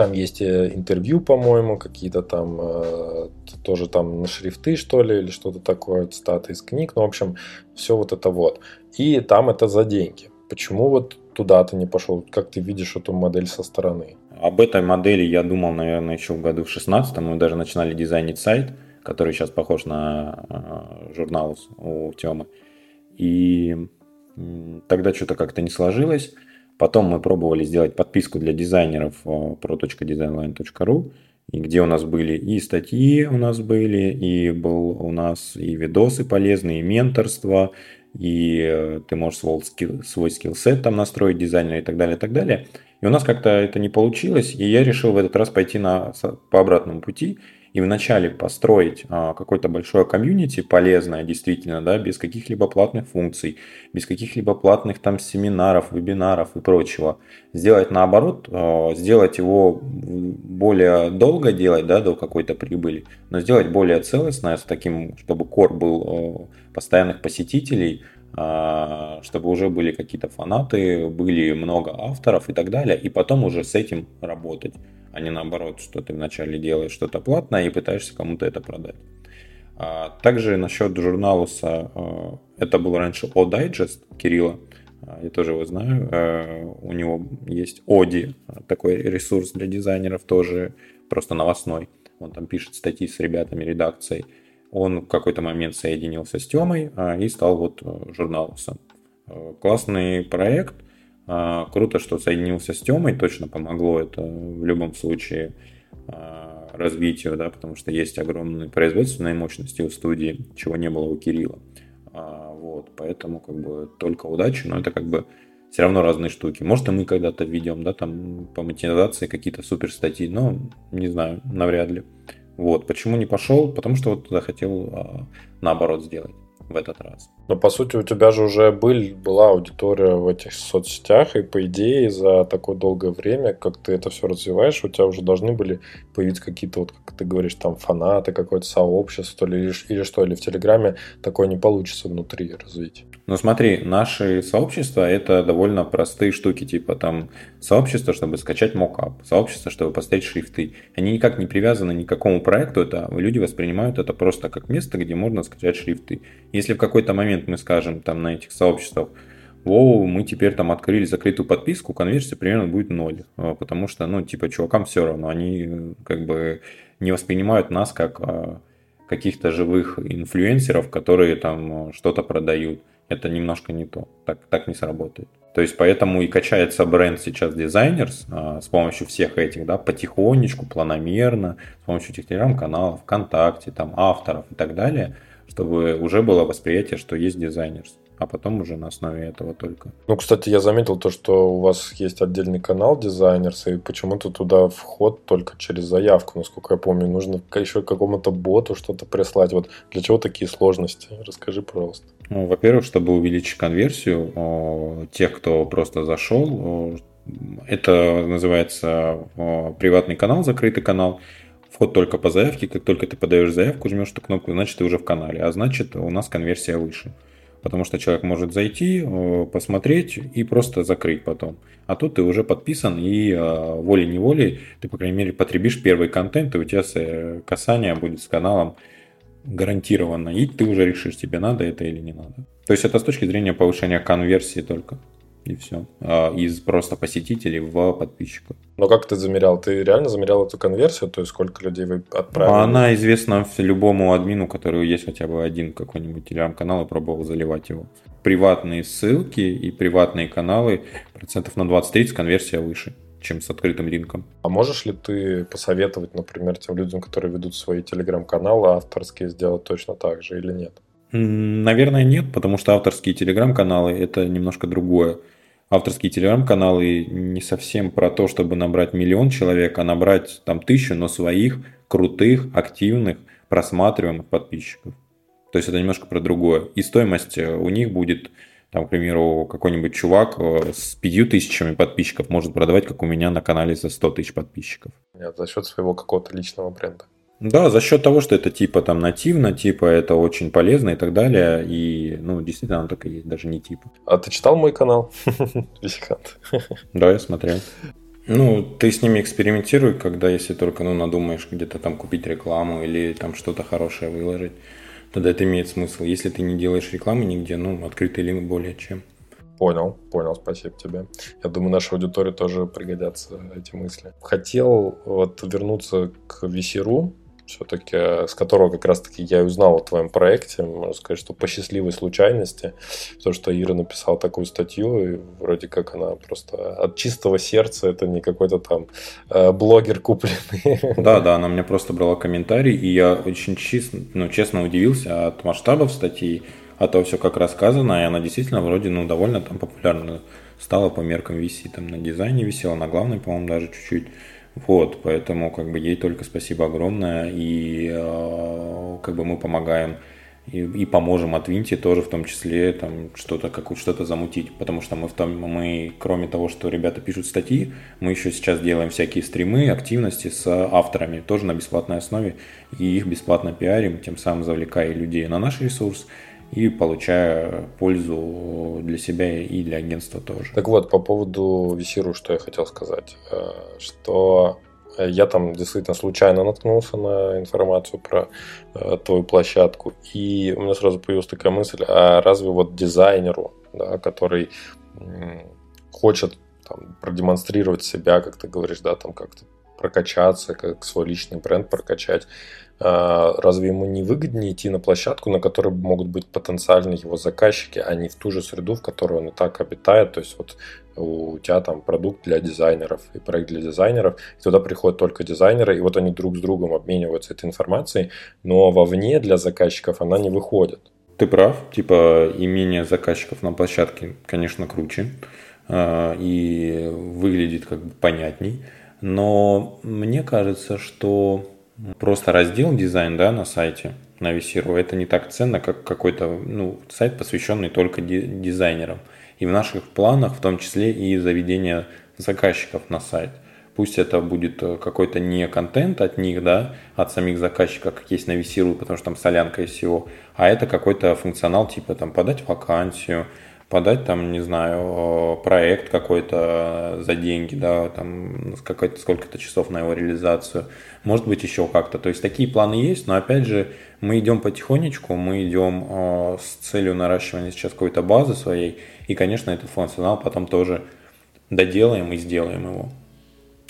там есть э, интервью, по-моему, какие-то там э, тоже там на шрифты, что ли, или что-то такое, цитаты из книг. Ну, в общем, все вот это вот. И там это за деньги. Почему вот туда ты не пошел? Как ты видишь эту модель со стороны?
Об этой модели я думал, наверное, еще в году в 16 Мы даже начинали дизайнить сайт, который сейчас похож на э, журнал у Тёмы. И тогда что-то как-то не сложилось. Потом мы пробовали сделать подписку для дизайнеров э, pro.designline.ru, и где у нас были и статьи у нас были, и был у нас и видосы полезные, и менторство, и э, ты можешь свой, скилл, свой скиллсет там настроить дизайнера и так далее, и так далее. И у нас как-то это не получилось, и я решил в этот раз пойти на, по обратному пути и вначале построить а, какое-то большое комьюнити полезное действительно, да, без каких-либо платных функций, без каких-либо платных там семинаров, вебинаров и прочего. Сделать наоборот, а, сделать его более долго делать, да, до какой-то прибыли, но сделать более целостное, с таким, чтобы кор был а, постоянных посетителей, чтобы уже были какие-то фанаты, были много авторов и так далее, и потом уже с этим работать а не наоборот, что ты вначале делаешь что-то платное и пытаешься кому-то это продать. А, также насчет журналуса, а, это был раньше О Digest Кирилла, а, я тоже его знаю. У него есть Оди, такой ресурс для дизайнеров, тоже просто новостной. Он там пишет статьи с ребятами редакцией. Он в какой-то момент соединился с Темой и стал вот журналусом. Классный проект – а, круто, что соединился с Темой, точно помогло это в любом случае а, развитию, да, потому что есть огромные производственные мощности у студии, чего не было у Кирилла. А, вот, поэтому как бы только удачи, но это как бы все равно разные штуки. Может, и мы когда-то ведем, да, там по монетизации какие-то супер статьи, но не знаю, навряд ли. Вот, почему не пошел? Потому что вот туда хотел а, наоборот сделать в этот раз.
Но по сути у тебя же уже был, была аудитория в этих соцсетях, и по идее за такое долгое время, как ты это все развиваешь, у тебя уже должны были появиться какие-то, вот как ты говоришь, там фанаты, какое-то сообщество или, или что, или в Телеграме такое не получится внутри развить.
Ну смотри, наши сообщества это довольно простые штуки, типа там сообщество, чтобы скачать мокап, сообщество, чтобы поставить шрифты. Они никак не привязаны ни к какому проекту, это люди воспринимают это просто как место, где можно скачать шрифты. Если в какой-то момент мы скажем там на этих сообществах, Воу, мы теперь там открыли закрытую подписку, конверсия примерно будет ноль. А, потому что, ну, типа, чувакам все равно, они как бы не воспринимают нас как а, каких-то живых инфлюенсеров, которые там что-то продают это немножко не то. Так, так не сработает. То есть поэтому и качается бренд сейчас дизайнерс а, с помощью всех этих, да, потихонечку, планомерно, с помощью этих телеграм-каналов, ВКонтакте, там, авторов и так далее, чтобы уже было восприятие, что есть дизайнерс а потом уже на основе этого только.
Ну, кстати, я заметил то, что у вас есть отдельный канал дизайнерс, и почему-то туда вход только через заявку, насколько я помню. Нужно еще какому-то боту что-то прислать. Вот для чего такие сложности? Расскажи, пожалуйста.
Ну, во-первых, чтобы увеличить конверсию тех, кто просто зашел, это называется приватный канал, закрытый канал. Вход только по заявке. Как только ты подаешь заявку, жмешь эту кнопку, значит, ты уже в канале. А значит, у нас конверсия выше потому что человек может зайти, э, посмотреть и просто закрыть потом. А тут ты уже подписан, и э, волей-неволей ты, по крайней мере, потребишь первый контент, и у тебя э, касание будет с каналом гарантированно, и ты уже решишь, тебе надо это или не надо. То есть это с точки зрения повышения конверсии только и все. А, из просто посетителей в подписчиков.
Но как ты замерял? Ты реально замерял эту конверсию? То есть сколько людей вы отправили?
Она известна любому админу, который есть хотя бы один какой-нибудь телеграм-канал и пробовал заливать его. Приватные ссылки и приватные каналы процентов на 20-30 конверсия выше чем с открытым линком.
А можешь ли ты посоветовать, например, тем людям, которые ведут свои телеграм-каналы авторские, сделать точно так же или нет?
Наверное, нет, потому что авторские телеграм-каналы это немножко другое. Авторские телеграм-каналы не совсем про то, чтобы набрать миллион человек, а набрать там тысячу, но своих крутых, активных, просматриваемых подписчиков. То есть это немножко про другое. И стоимость э, у них будет, там, к примеру, какой-нибудь чувак э, с пятью тысячами подписчиков может продавать, как у меня на канале за 100 тысяч подписчиков.
Нет, за счет своего какого-то личного бренда.
Да, за счет того, что это типа там нативно, типа это очень полезно и так далее. И, ну, действительно, оно так и есть, даже не типа.
А ты читал мой канал? <laughs> Висикант.
Да, я смотрел. Ну, ты с ними экспериментируй, когда если только, ну, надумаешь где-то там купить рекламу или там что-то хорошее выложить, тогда это имеет смысл. Если ты не делаешь рекламы нигде, ну, открытый линк более чем.
Понял, понял, спасибо тебе. Я думаю, нашей аудитории тоже пригодятся эти мысли. Хотел вот вернуться к Весеру, все-таки, с которого как раз-таки я и узнал о твоем проекте, можно сказать, что по счастливой случайности, потому что Ира написала такую статью, и вроде как она просто от чистого сердца, это не какой-то там э, блогер купленный.
Да, да, она мне просто брала комментарий, и я очень честно, ну, честно удивился от масштабов статьи, а то все как рассказано, и она действительно вроде, ну, довольно там популярна стала по меркам VC, там на дизайне висела, на главной, по-моему, даже чуть-чуть. Вот, поэтому как бы ей только спасибо огромное, и э, как бы мы помогаем и, и поможем от Винти тоже в том числе там что-то как что-то замутить, потому что мы в том мы кроме того, что ребята пишут статьи, мы еще сейчас делаем всякие стримы, активности с авторами тоже на бесплатной основе и их бесплатно пиарим, тем самым завлекая людей на наш ресурс и получая пользу для себя и для агентства тоже.
Так вот, по поводу Весиру, что я хотел сказать, э, что я там действительно случайно наткнулся на информацию про э, твою площадку, и у меня сразу появилась такая мысль, а разве вот дизайнеру, да, который хочет там, продемонстрировать себя, как ты говоришь, да, там как-то прокачаться, как свой личный бренд прокачать, разве ему не выгоднее идти на площадку, на которой могут быть потенциальные его заказчики, а не в ту же среду, в которой он и так обитает? То есть вот у тебя там продукт для дизайнеров и проект для дизайнеров, и туда приходят только дизайнеры, и вот они друг с другом обмениваются этой информацией, но вовне для заказчиков она не выходит.
Ты прав, типа имение заказчиков на площадке, конечно, круче а, и выглядит как бы понятней, но мне кажется, что Просто раздел дизайн, да, на сайте, на VC.ru, это не так ценно, как какой-то, ну, сайт, посвященный только дизайнерам. И в наших планах, в том числе и заведение заказчиков на сайт. Пусть это будет э, какой-то не контент от них, да, от самих заказчиков, как есть на VC.ru, потому что там солянка SEO, а это какой-то функционал типа там подать вакансию, подать там, не знаю, проект какой-то за деньги, да, там сколько-то часов на его реализацию, может быть еще как-то. То есть такие планы есть, но опять же мы идем потихонечку, мы идем э, с целью наращивания сейчас какой-то базы своей, и, конечно, этот функционал потом тоже доделаем и сделаем его.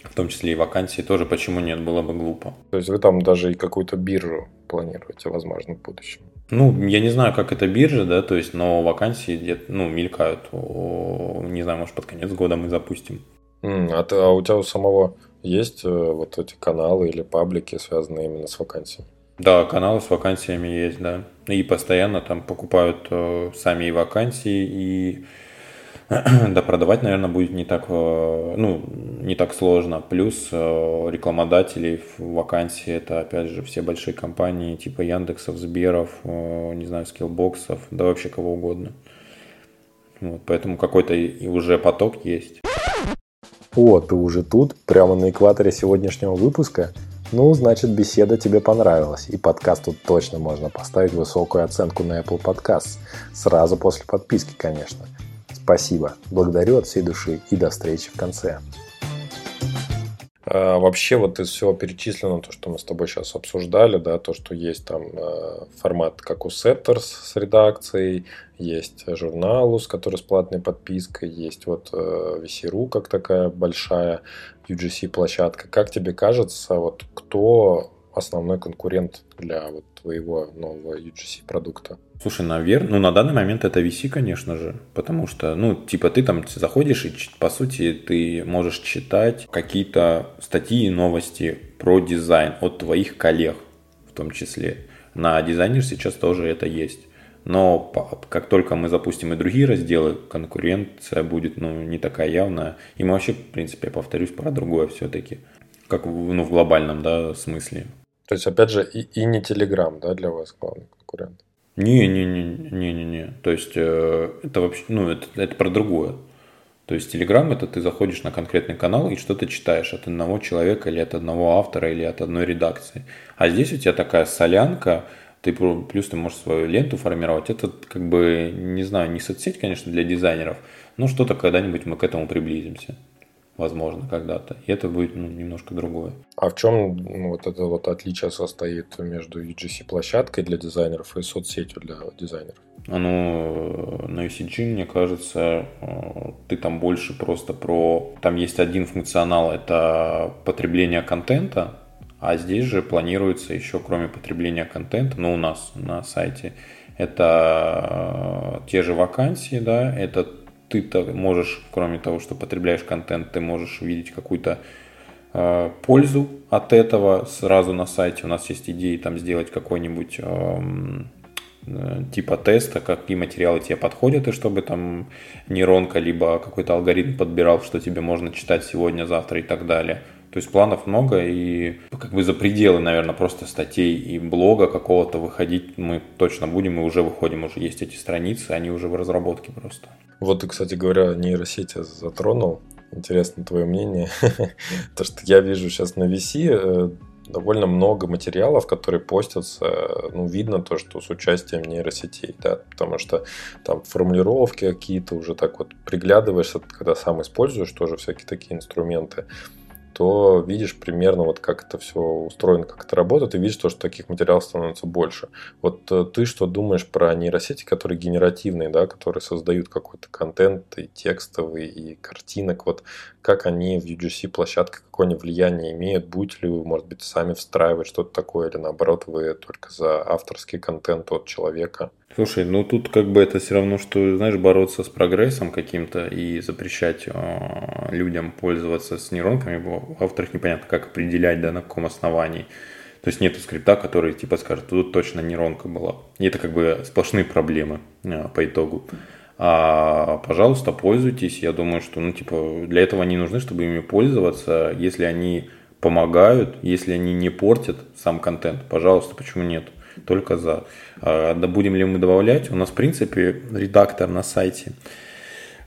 В том числе и вакансии тоже, почему нет, было бы глупо.
То есть вы там даже и какую-то биржу планируете, возможно, в будущем?
Ну, я не знаю, как это биржа, да, то есть, но вакансии где-то, ну, мелькают. Не знаю, может, под конец года мы запустим.
Mm, а, ты, а у тебя у самого есть э, вот эти каналы или паблики, связанные именно с вакансиями?
Да, каналы с вакансиями есть, да. И постоянно там покупают э, сами и вакансии, и <clears throat> да, продавать, наверное, будет не так, э, ну, не так сложно. Плюс э, рекламодатели в вакансии это, опять же, все большие компании типа Яндексов, Сберов, э, не знаю, скиллбоксов, да вообще кого угодно. Вот, поэтому какой-то уже поток есть.
О, ты уже тут, прямо на экваторе сегодняшнего выпуска? Ну, значит, беседа тебе понравилась, и подкаст тут точно можно поставить высокую оценку на Apple Podcasts. Сразу после подписки, конечно. Спасибо. Благодарю от всей души и до встречи в конце. А, вообще вот из всего перечисленного, то, что мы с тобой сейчас обсуждали, да, то, что есть там а, формат, как у Setters с редакцией, есть журналус, который с платной подпиской, есть вот э, VC.ru как такая большая UGC-площадка. Как тебе кажется, вот кто основной конкурент для вот твоего нового UGC продукта?
Слушай, наверное, ну на данный момент это VC, конечно же, потому что, ну, типа ты там заходишь и, по сути, ты можешь читать какие-то статьи и новости про дизайн от твоих коллег в том числе. На дизайнер сейчас тоже это есть. Но как только мы запустим и другие разделы, конкуренция будет ну, не такая явная. И мы вообще, в принципе, я повторюсь, про другое все-таки. Как ну, в глобальном да, смысле.
То есть, опять же, и, и не Telegram, да, для вас главный конкурент?
Не-не-не-не-не-не. То есть, э, это вообще, ну, это, это про другое. То есть, Telegram это ты заходишь на конкретный канал и что-то читаешь от одного человека или от одного автора или от одной редакции. А здесь у тебя такая солянка, ты плюс ты можешь свою ленту формировать. Это как бы, не знаю, не соцсеть, конечно, для дизайнеров, но что-то когда-нибудь мы к этому приблизимся возможно, когда-то. И это будет ну, немножко другое.
А в чем ну, вот это вот отличие состоит между UGC-площадкой для дизайнеров и соцсетью для дизайнеров?
Ну, на UCG, мне кажется, э, ты там больше просто про... Там есть один функционал, это потребление контента, а здесь же планируется еще, кроме потребления контента, ну, у нас на сайте, это э, те же вакансии, да, это ты можешь, кроме того, что потребляешь контент, ты можешь увидеть какую-то э, пользу от этого сразу на сайте. У нас есть идеи там сделать какой-нибудь э, типа теста, какие материалы тебе подходят, и чтобы там нейронка либо какой-то алгоритм подбирал, что тебе можно читать сегодня, завтра и так далее. То есть планов много, и как бы за пределы, наверное, просто статей и блога какого-то выходить мы точно будем, и уже выходим, уже есть эти страницы, они уже в разработке просто.
Вот ты, кстати говоря, нейросети затронул. Интересно твое мнение. <laughs> То, что я вижу сейчас на VC, э, довольно много материалов, которые постятся, ну, видно то, что с участием нейросетей, да, потому что там формулировки какие-то уже так вот приглядываешься, когда сам используешь тоже всякие такие инструменты, то видишь примерно вот как это все устроено, как это работает, и видишь то, что таких материалов становится больше. Вот э, ты что думаешь про нейросети, которые генеративные, да, которые создают какой-то контент и текстовый, и картинок, вот как они в UGC площадке, какое они влияние имеют, будете ли вы, может быть, сами встраивать что-то такое, или наоборот, вы только за авторский контент от человека?
Слушай, ну тут как бы это все равно, что, знаешь, бороться с прогрессом каким-то и запрещать э, людям пользоваться с нейронками. Авторах непонятно, как определять, да, на каком основании. То есть нету скрипта, который типа скажет, тут точно нейронка была. И это как бы сплошные проблемы э, по итогу. А, пожалуйста, пользуйтесь. Я думаю, что, ну, типа, для этого они нужны, чтобы ими пользоваться. Если они помогают, если они не портят сам контент, пожалуйста, почему нет? Только за. А, да будем ли мы добавлять? У нас, в принципе, редактор на сайте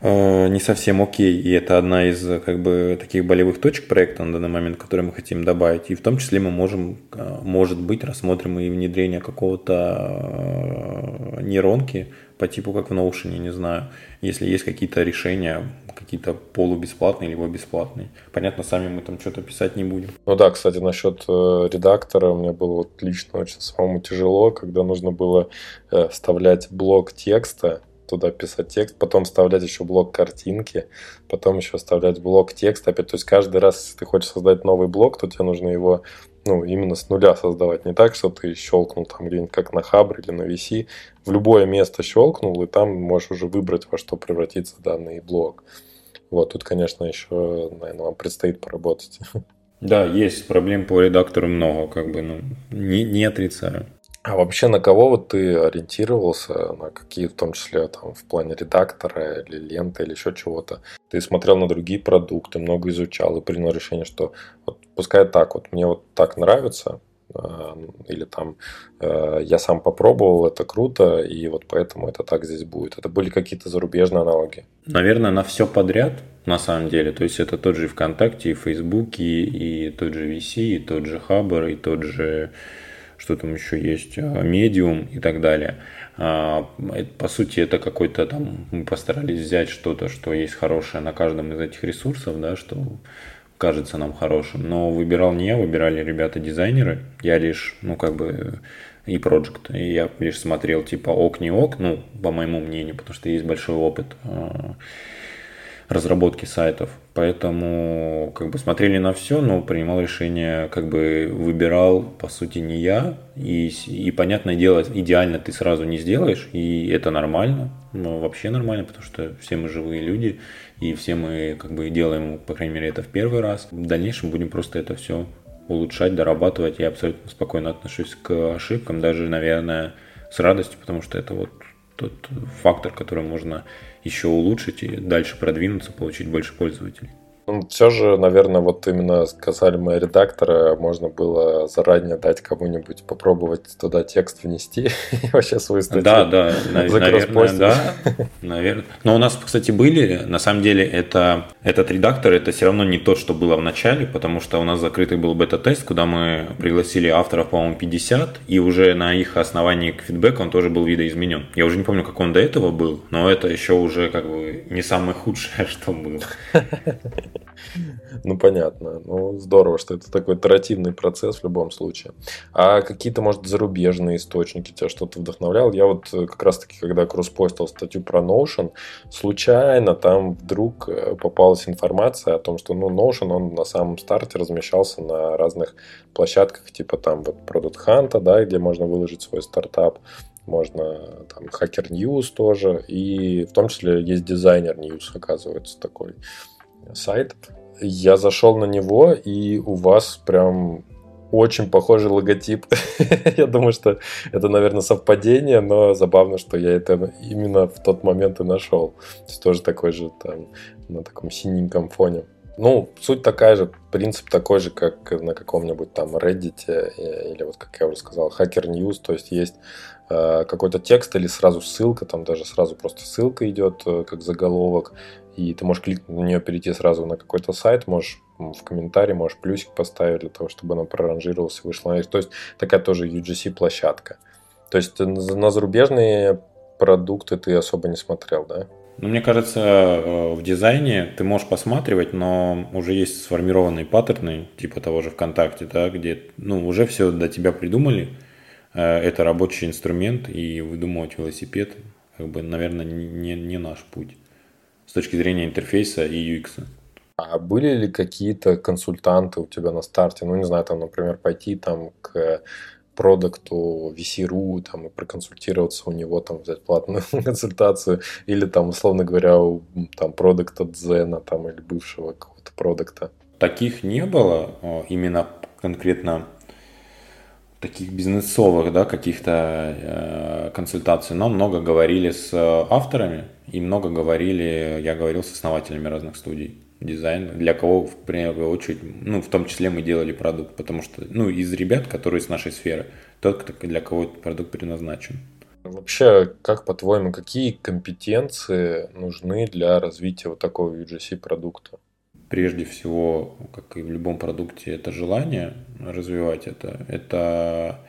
э, не совсем окей, и это одна из как бы таких болевых точек проекта на данный момент, которые мы хотим добавить. И в том числе мы можем, э, может быть, рассмотрим и внедрение какого-то э, нейронки по типу как в Notion, не знаю, если есть какие-то решения, какие-то полубесплатные либо бесплатные. Понятно, сами мы там что-то писать не будем.
Ну да, кстати, насчет э, редактора мне было вот лично очень самому тяжело, когда нужно было э, вставлять блок текста, туда писать текст, потом вставлять еще блок картинки, потом еще вставлять блок текста опять. То есть каждый раз, если ты хочешь создать новый блок, то тебе нужно его ну, именно с нуля создавать. Не так, что ты щелкнул там где-нибудь как на Хабр или на VC, в любое место щелкнул, и там можешь уже выбрать, во что превратится данный блок. Вот, тут, конечно, еще, наверное, вам предстоит поработать.
Да, есть проблем по редактору много, как бы, ну, не, не отрицаю.
А вообще на кого вот ты ориентировался, на какие, в том числе там в плане редактора или ленты или еще чего-то? Ты смотрел на другие продукты, много изучал и принял решение, что вот пускай так, вот мне вот так нравится, а, или там э, я сам попробовал, это круто, и вот поэтому это так здесь будет. Это были какие-то зарубежные аналоги?
Наверное, на все подряд, на самом деле. То есть это тот же ВКонтакте, и Фейсбуке, и тот же VC, и тот же Хабр, и тот же что там еще есть, медиум и так далее. А, по сути, это какой-то там, мы постарались взять что-то, что есть хорошее на каждом из этих ресурсов, да, что кажется нам хорошим. Но выбирал не я, выбирали ребята-дизайнеры. Я лишь, ну, как бы и проект. И я лишь смотрел, типа, ок, не ок, ну, по моему мнению, потому что есть большой опыт а, разработки сайтов. Поэтому как бы смотрели на все, но принимал решение, как бы выбирал, по сути, не я. И, и понятное дело, идеально ты сразу не сделаешь, и это нормально. Ну, вообще нормально, потому что все мы живые люди, и все мы как бы делаем, по крайней мере, это в первый раз. В дальнейшем будем просто это все улучшать, дорабатывать. Я абсолютно спокойно отношусь к ошибкам, даже, наверное, с радостью, потому что это вот тот фактор, который можно еще улучшить и дальше продвинуться, получить больше пользователей.
Ну, все же, наверное, вот именно касаемо редактора, можно было заранее дать кому-нибудь попробовать туда текст внести <laughs> и вообще свою статью
Да, да, наверное, да, <laughs> наверное. Но у нас, кстати, были, на самом деле, это, этот редактор, это все равно не то, что было в начале, потому что у нас закрытый был бета-тест, куда мы пригласили авторов, по-моему, 50, и уже на их основании к фидбэку он тоже был видоизменен. Я уже не помню, как он до этого был, но это еще уже как бы не самое худшее, <laughs> что было.
Ну, понятно. Ну, здорово, что это такой итеративный процесс в любом случае. А какие-то, может, зарубежные источники тебя что-то вдохновлял? Я вот э, как раз-таки, когда кросспостил статью про Notion, случайно там вдруг э, попалась информация о том, что, ну, Notion, он на самом старте размещался на разных площадках, типа там вот Product Hunt, да, где можно выложить свой стартап можно там Hacker News тоже, и в том числе есть дизайнер News, оказывается, такой сайт. Я зашел на него, и у вас прям очень похожий логотип. <laughs> я думаю, что это, наверное, совпадение, но забавно, что я это именно в тот момент и нашел. То есть тоже такой же там на таком синеньком фоне. Ну, суть такая же, принцип такой же, как на каком-нибудь там Reddit э, или вот, как я уже сказал, Hacker News, то есть есть э, какой-то текст или сразу ссылка, там даже сразу просто ссылка идет э, как заголовок, и ты можешь кликнуть на нее, перейти сразу на какой-то сайт, можешь в комментарии, можешь плюсик поставить для того, чтобы она проранжировалась и вышла То есть такая тоже UGC-площадка. То есть на зарубежные продукты ты особо не смотрел, да?
Ну, мне кажется, э, в дизайне ты можешь посматривать, но уже есть сформированные паттерны, типа того же ВКонтакте, да, где ну, уже все для тебя придумали. Э, это рабочий инструмент, и выдумывать велосипед, как бы, наверное, не, не наш путь с точки зрения интерфейса и UX.
А были ли какие-то консультанты у тебя на старте? Ну, не знаю, там, например, пойти там к продукту VC.ru там, и проконсультироваться у него, там, взять платную <laughs> консультацию, или там, условно говоря, у там, продукта Дзена там, или бывшего какого-то продукта?
Таких не было, а, именно конкретно таких бизнесовых, да, каких-то э, консультаций, но много говорили с авторами и много говорили, я говорил с основателями разных студий. дизайн, для кого в первую очередь, ну, в том числе мы делали продукт, потому что, ну, из ребят, которые из нашей сферы, тот, для кого этот продукт предназначен.
Вообще, как по-твоему, какие компетенции нужны для развития вот такого UGC продукта?
Прежде всего, как и в любом продукте, это желание развивать это. Это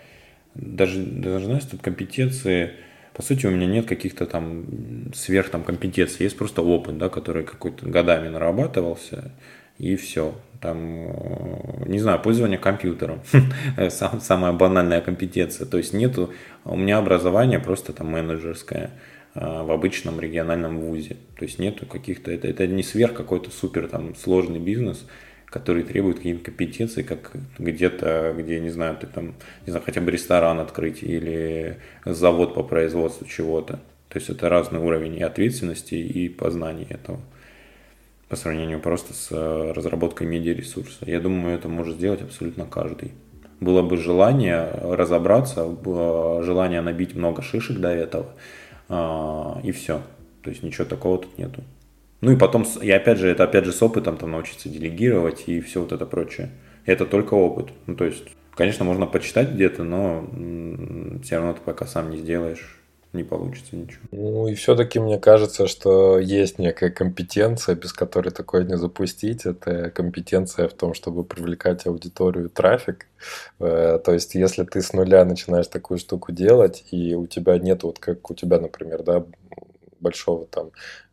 даже, даже знаешь, тут компетенции, по сути, у меня нет каких-то там сверх там компетенций, есть просто опыт, да, который какой-то годами нарабатывался, и все. Там, э, не знаю, пользование компьютером, <laughs> Сам, самая банальная компетенция. То есть нету, у меня образование просто там менеджерское в обычном региональном вузе. То есть нету каких-то, это, это не сверх какой-то супер там сложный бизнес, который требует каких-то компетенций, как где-то, где, не знаю, ты там, не знаю, хотя бы ресторан открыть или завод по производству чего-то. То есть это разный уровень и ответственности, и познания этого по сравнению просто с э, разработкой медиаресурса. Я думаю, это может сделать абсолютно каждый. Было бы желание разобраться, желание набить много шишек до этого, а, и все. То есть ничего такого тут нету. Ну и потом, и опять же, это опять же с опытом там научиться делегировать и все вот это прочее. Это только опыт. Ну то есть, конечно, можно почитать где-то, но все равно ты пока сам не сделаешь, не получится ничего.
Ну и все-таки мне кажется, что есть некая компетенция, без которой такое не запустить. Это компетенция в том, чтобы привлекать аудиторию трафик. Э, то есть, если ты с нуля начинаешь такую штуку делать, и у тебя нет, вот как у тебя, например, да, большого там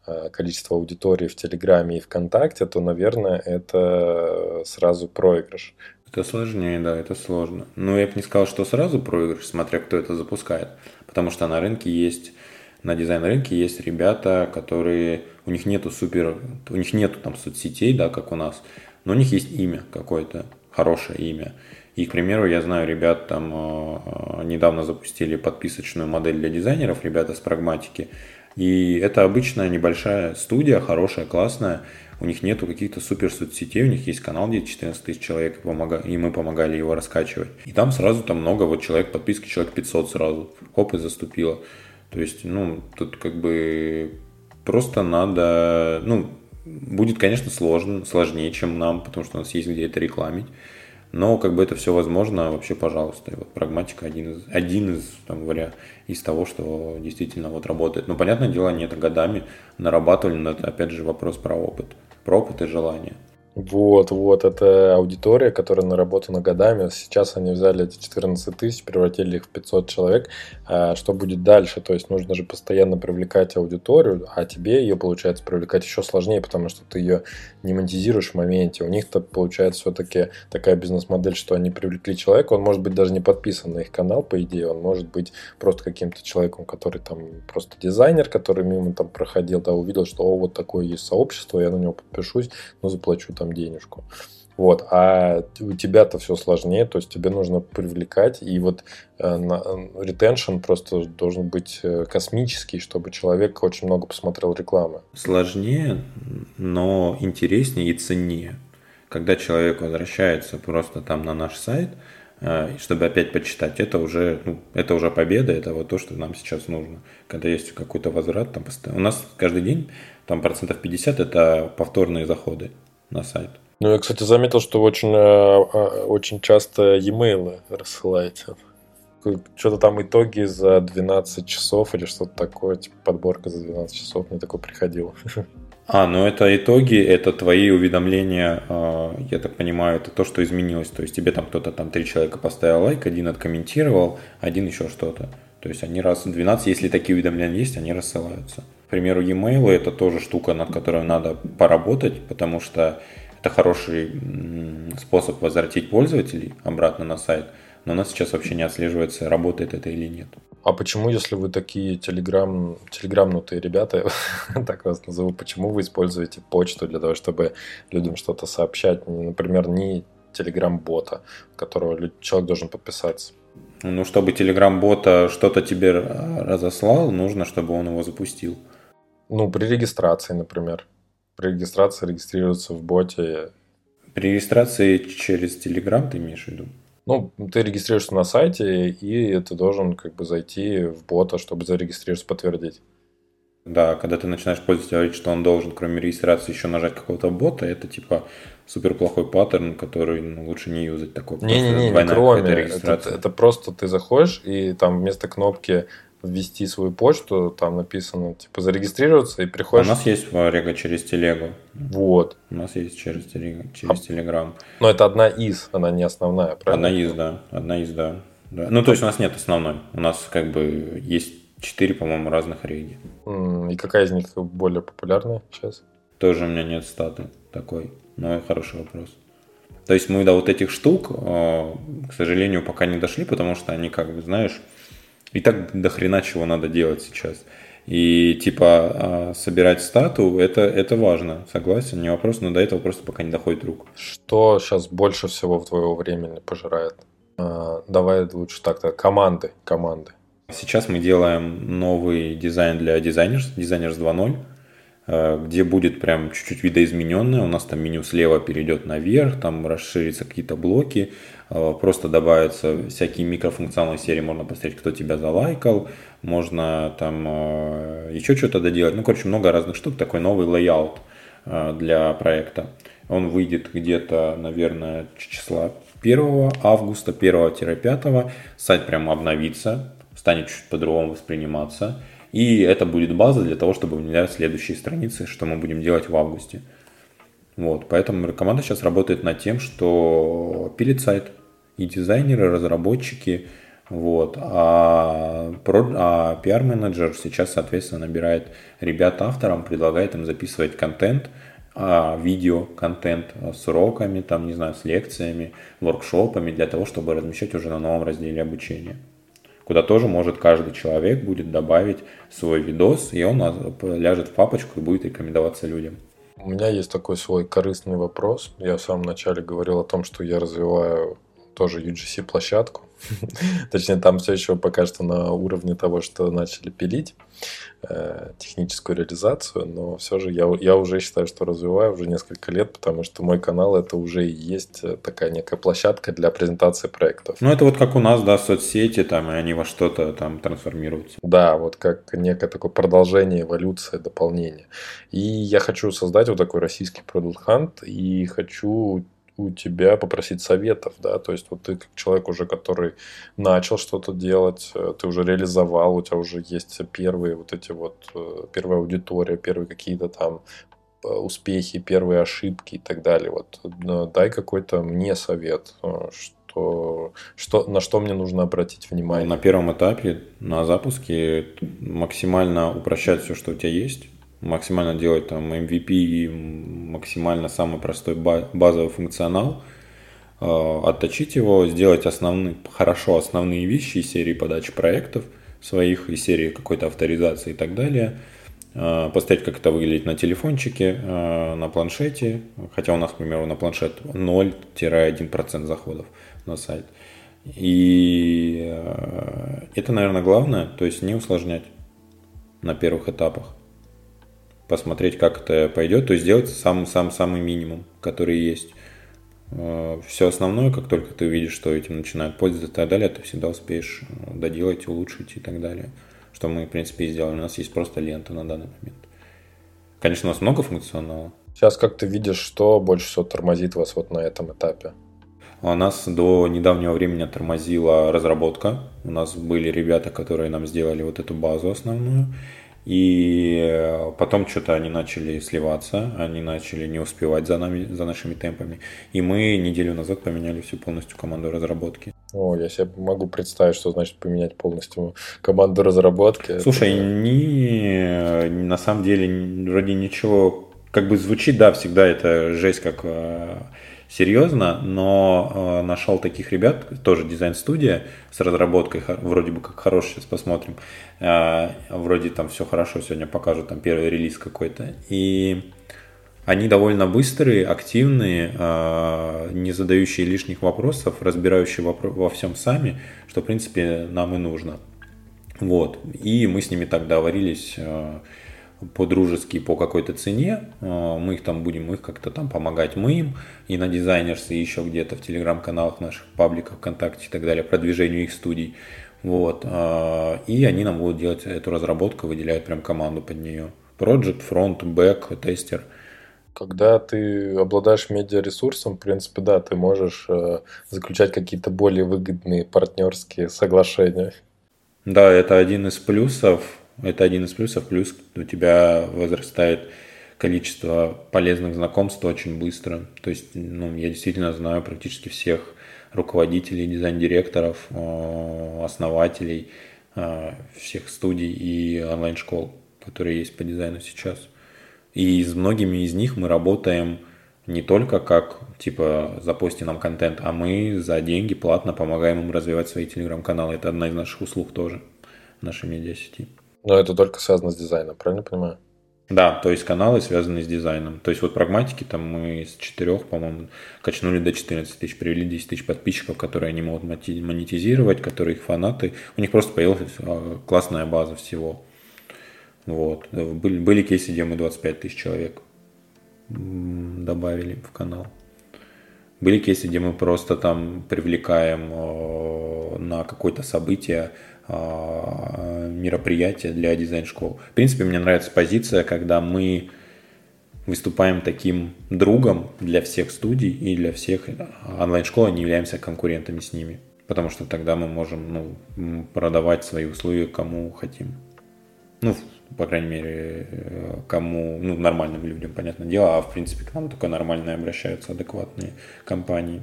Э, количество аудитории в Телеграме и ВКонтакте, то, наверное, это сразу проигрыш.
Это сложнее, да, это сложно. Но я бы не сказал, что сразу проигрыш, смотря кто это запускает. Потому что на рынке есть, на дизайн-рынке есть ребята, которые, у них нету супер, у них нету там соцсетей, да, как у нас, но у них есть имя какое-то, хорошее имя. И, к примеру, я знаю ребят там э, недавно запустили подписочную модель для дизайнеров, ребята с прагматики. И это обычная небольшая студия, хорошая, классная. У них нету каких-то супер соцсетей, у них есть канал, где 14 тысяч человек, и мы помогали его раскачивать. И там сразу там много, вот человек подписки, человек 500 сразу, хоп, и заступило. То есть, ну, тут как бы просто надо, ну, будет, конечно, сложно, сложнее, чем нам, потому что у нас есть где это рекламить. Но как бы это все возможно, вообще, пожалуйста. И вот прагматика один из, один из, там, говоря, из того, что действительно вот работает. Но, понятное дело, они это годами нарабатывали, но это, опять же, вопрос про опыт. Про опыт и желание.
Вот, вот, это аудитория, которая наработана годами. Сейчас они взяли эти 14 тысяч, превратили их в 500 человек. А что будет дальше? То есть нужно же постоянно привлекать аудиторию, а тебе ее, получается, привлекать еще сложнее, потому что ты ее не монетизируешь в моменте. У них-то получается все-таки такая бизнес-модель, что они привлекли человека, он может быть даже не подписан на их канал, по идее, он может быть просто каким-то человеком, который там просто дизайнер, который мимо там проходил, да, увидел, что о, вот такое есть сообщество, я на него подпишусь, но заплачу там денежку. Вот, а у тебя-то все сложнее, то есть тебе нужно привлекать, и вот ретеншн э, просто должен быть э, космический, чтобы человек очень много посмотрел рекламы.
Сложнее, но интереснее и ценнее. Когда человек возвращается просто там на наш сайт, э, чтобы опять почитать, это уже, ну, это уже победа, это вот то, что нам сейчас нужно. Когда есть какой-то возврат, там. У нас каждый день там процентов 50 это повторные заходы на сайт.
Ну, я, кстати, заметил, что очень, э, э, очень часто e-mail рассылаете. Что-то там итоги за 12 часов или что-то такое, типа подборка за 12 часов, мне такое приходило.
А, ну это итоги, это твои уведомления, э, я так понимаю, это то, что изменилось. То есть тебе там кто-то, там три человека поставил лайк, один откомментировал, один еще что-то. То есть они раз в 12, если такие уведомления есть, они рассылаются примеру, e-mail это тоже штука, над которой надо поработать, потому что это хороший способ возвратить пользователей обратно на сайт, но у нас сейчас вообще не отслеживается, работает это или нет.
А почему, если вы такие телеграм, телеграмнутые ребята, <laughs> так вас назову, почему вы используете почту для того, чтобы людям что-то сообщать? Например, не телеграм-бота, которого человек должен подписаться.
Ну, чтобы телеграм-бота что-то тебе разослал, нужно, чтобы он его запустил.
Ну, при регистрации, например. При регистрации регистрируется в боте.
При регистрации через Telegram ты имеешь в виду?
Ну, ты регистрируешься на сайте, и ты должен как бы зайти в бота, чтобы зарегистрироваться, подтвердить.
Да, когда ты начинаешь пользователю говорить, что он должен, кроме регистрации, еще нажать какого-то бота, это типа супер плохой паттерн, который ну, лучше не юзать такой.
Не-не-не, не кроме. Это, это просто ты заходишь, и там вместо кнопки ввести свою почту, там написано, типа, зарегистрироваться и приходишь...
А у нас есть Рега через телегу.
Вот.
У нас есть через, телег... через а... Телеграм.
Но это одна из, она не основная,
правильно? Одна из, да. Одна из, да. да. Ну, то есть у нас нет основной. У нас как бы есть четыре, по-моему, разных реги.
И какая из них более популярная сейчас?
Тоже у меня нет статы такой. Но хороший вопрос. То есть мы до вот этих штук, э, к сожалению, пока не дошли, потому что они, как бы, знаешь, и так до хрена чего надо делать сейчас. И типа а, собирать стату это, это важно, согласен, не вопрос, но до этого просто пока не доходит рук.
Что сейчас больше всего в твоего времени пожирает? А, давай лучше так-то. Команды. Команды.
Сейчас мы делаем новый дизайн для дизайнерс, дизайнерс 2.0. Э, где будет прям чуть-чуть видоизмененное. У нас там меню слева перейдет наверх, там расширятся какие-то блоки, э, просто добавятся всякие микрофункциональные серии, можно посмотреть, кто тебя залайкал, можно там э, еще что-то доделать. Ну, короче, много разных штук, такой новый layout для проекта. Он выйдет где-то, наверное, числа 1 августа, 1-5. Сайт прям обновится, станет чуть по-другому восприниматься. И это будет база для того, чтобы внедрять следующие страницы, что мы будем делать в августе. Вот, поэтому команда сейчас работает над тем, что пилит сайт. И дизайнеры, разработчики, вот. А, а PR-менеджер сейчас, соответственно, набирает ребят авторам, предлагает им записывать контент, а, видео, контент с уроками, там, не знаю, с лекциями, воркшопами для того, чтобы размещать уже на новом разделе обучения куда тоже может каждый человек будет добавить свой видос, и он ляжет в папочку и будет рекомендоваться людям.
У меня есть такой свой корыстный вопрос. Я в самом начале говорил о том, что я развиваю тоже UGC-площадку. <laughs> Точнее, там все еще пока что на уровне того, что начали пилить э, техническую реализацию, но все же я, я уже считаю, что развиваю уже несколько лет, потому что мой канал это уже и есть э, такая некая площадка для презентации проектов.
Ну, это вот как у нас, да, соцсети, там, и они во что-то там трансформируются.
Да, вот как некое такое продолжение, эволюция, дополнение. И я хочу создать вот такой российский продукт Hunt, и хочу у тебя попросить советов, да, то есть вот ты как человек уже, который начал что-то делать, э, ты уже реализовал, у тебя уже есть первые вот эти вот, э, первая аудитория, первые какие-то там э, успехи, первые ошибки и так далее. Вот дай какой-то мне совет, что, что, на что мне нужно обратить внимание.
На первом этапе, на запуске, максимально упрощать все, что у тебя есть максимально делать там MVP и максимально самый простой базовый функционал, э, отточить его, сделать основные, хорошо основные вещи из серии подачи проектов своих, из серии какой-то авторизации и так далее, э, посмотреть, как это выглядит на телефончике, э, на планшете, хотя у нас, к примеру, на планшет 0-1% заходов на сайт. И это, наверное, главное, то есть не усложнять на первых этапах посмотреть, как это пойдет, то есть сделать сам-сам-самый минимум, который есть. Э, Все основное, как только ты увидишь, что этим начинают пользоваться и так далее, ты всегда успеешь э, доделать, улучшить и так далее. Что мы, в принципе, и сделали. У нас есть просто лента на данный момент. Конечно, у нас много функционала.
Сейчас как ты видишь, что больше всего тормозит вас вот на этом этапе?
У нас до недавнего времени тормозила разработка. У нас были ребята, которые нам сделали вот эту базу основную. И потом что-то они начали сливаться, они начали не успевать за нами, за нашими темпами. И мы неделю назад поменяли всю полностью команду разработки.
О, я себе могу представить, что значит поменять полностью команду разработки.
Слушай, Это... не, на самом деле вроде ничего, как бы звучит, да, всегда это жесть как э, серьезно, но э, нашел таких ребят, тоже дизайн-студия с разработкой, вроде бы как хороший, сейчас посмотрим. Э, вроде там все хорошо, сегодня покажут там первый релиз какой-то. И они довольно быстрые, активные, э, не задающие лишних вопросов, разбирающие вопро- во всем сами, что, в принципе, нам и нужно. Вот. И мы с ними так договорились. Э, по-дружески по какой-то цене, э, мы их там будем их как-то там помогать мы им, и на дизайнерс, и еще где-то в телеграм-каналах наших, пабликах, ВКонтакте и так далее, продвижению их студий. Вот. А, и они нам будут делать эту разработку, выделяют прям команду под нее. Project, front, back, тестер.
Когда ты обладаешь медиаресурсом, в принципе, да, ты можешь э, заключать какие-то более выгодные партнерские соглашения.
Да, это один из плюсов. Это один из плюсов. Плюс у тебя возрастает количество полезных знакомств очень быстро. То есть, ну, я действительно знаю практически всех руководителей, дизайн-директоров, э, основателей э, всех студий и онлайн-школ, которые есть по дизайну сейчас. И с многими из них мы работаем не только как, типа, запусти нам контент, а мы за деньги платно помогаем им развивать свои телеграм-каналы. Это одна из наших услуг тоже, нашей медиасети.
Но это только связано с дизайном, правильно понимаю?
Да, то есть каналы связаны с дизайном. То есть вот прагматики там мы с 4, по-моему, качнули до 14 тысяч, привели 10 тысяч подписчиков, которые они могут монетизировать, которые их фанаты. У них просто появилась а, классная база всего. Вот. Были, были кейсы, где мы 25 тысяч человек добавили в канал. Были кейсы, где мы просто там привлекаем э, на какое-то событие э, мероприятие для дизайн-школ. В принципе, мне нравится позиция, когда мы выступаем таким другом для всех студий и для всех онлайн-школ, а не являемся конкурентами с ними. Потому что тогда мы можем ну, продавать свои услуги кому хотим. Ну, по крайней мере, э, кому, ну, нормальным людям, понятное дело, а в принципе к нам только нормальные обращаются, адекватные компании.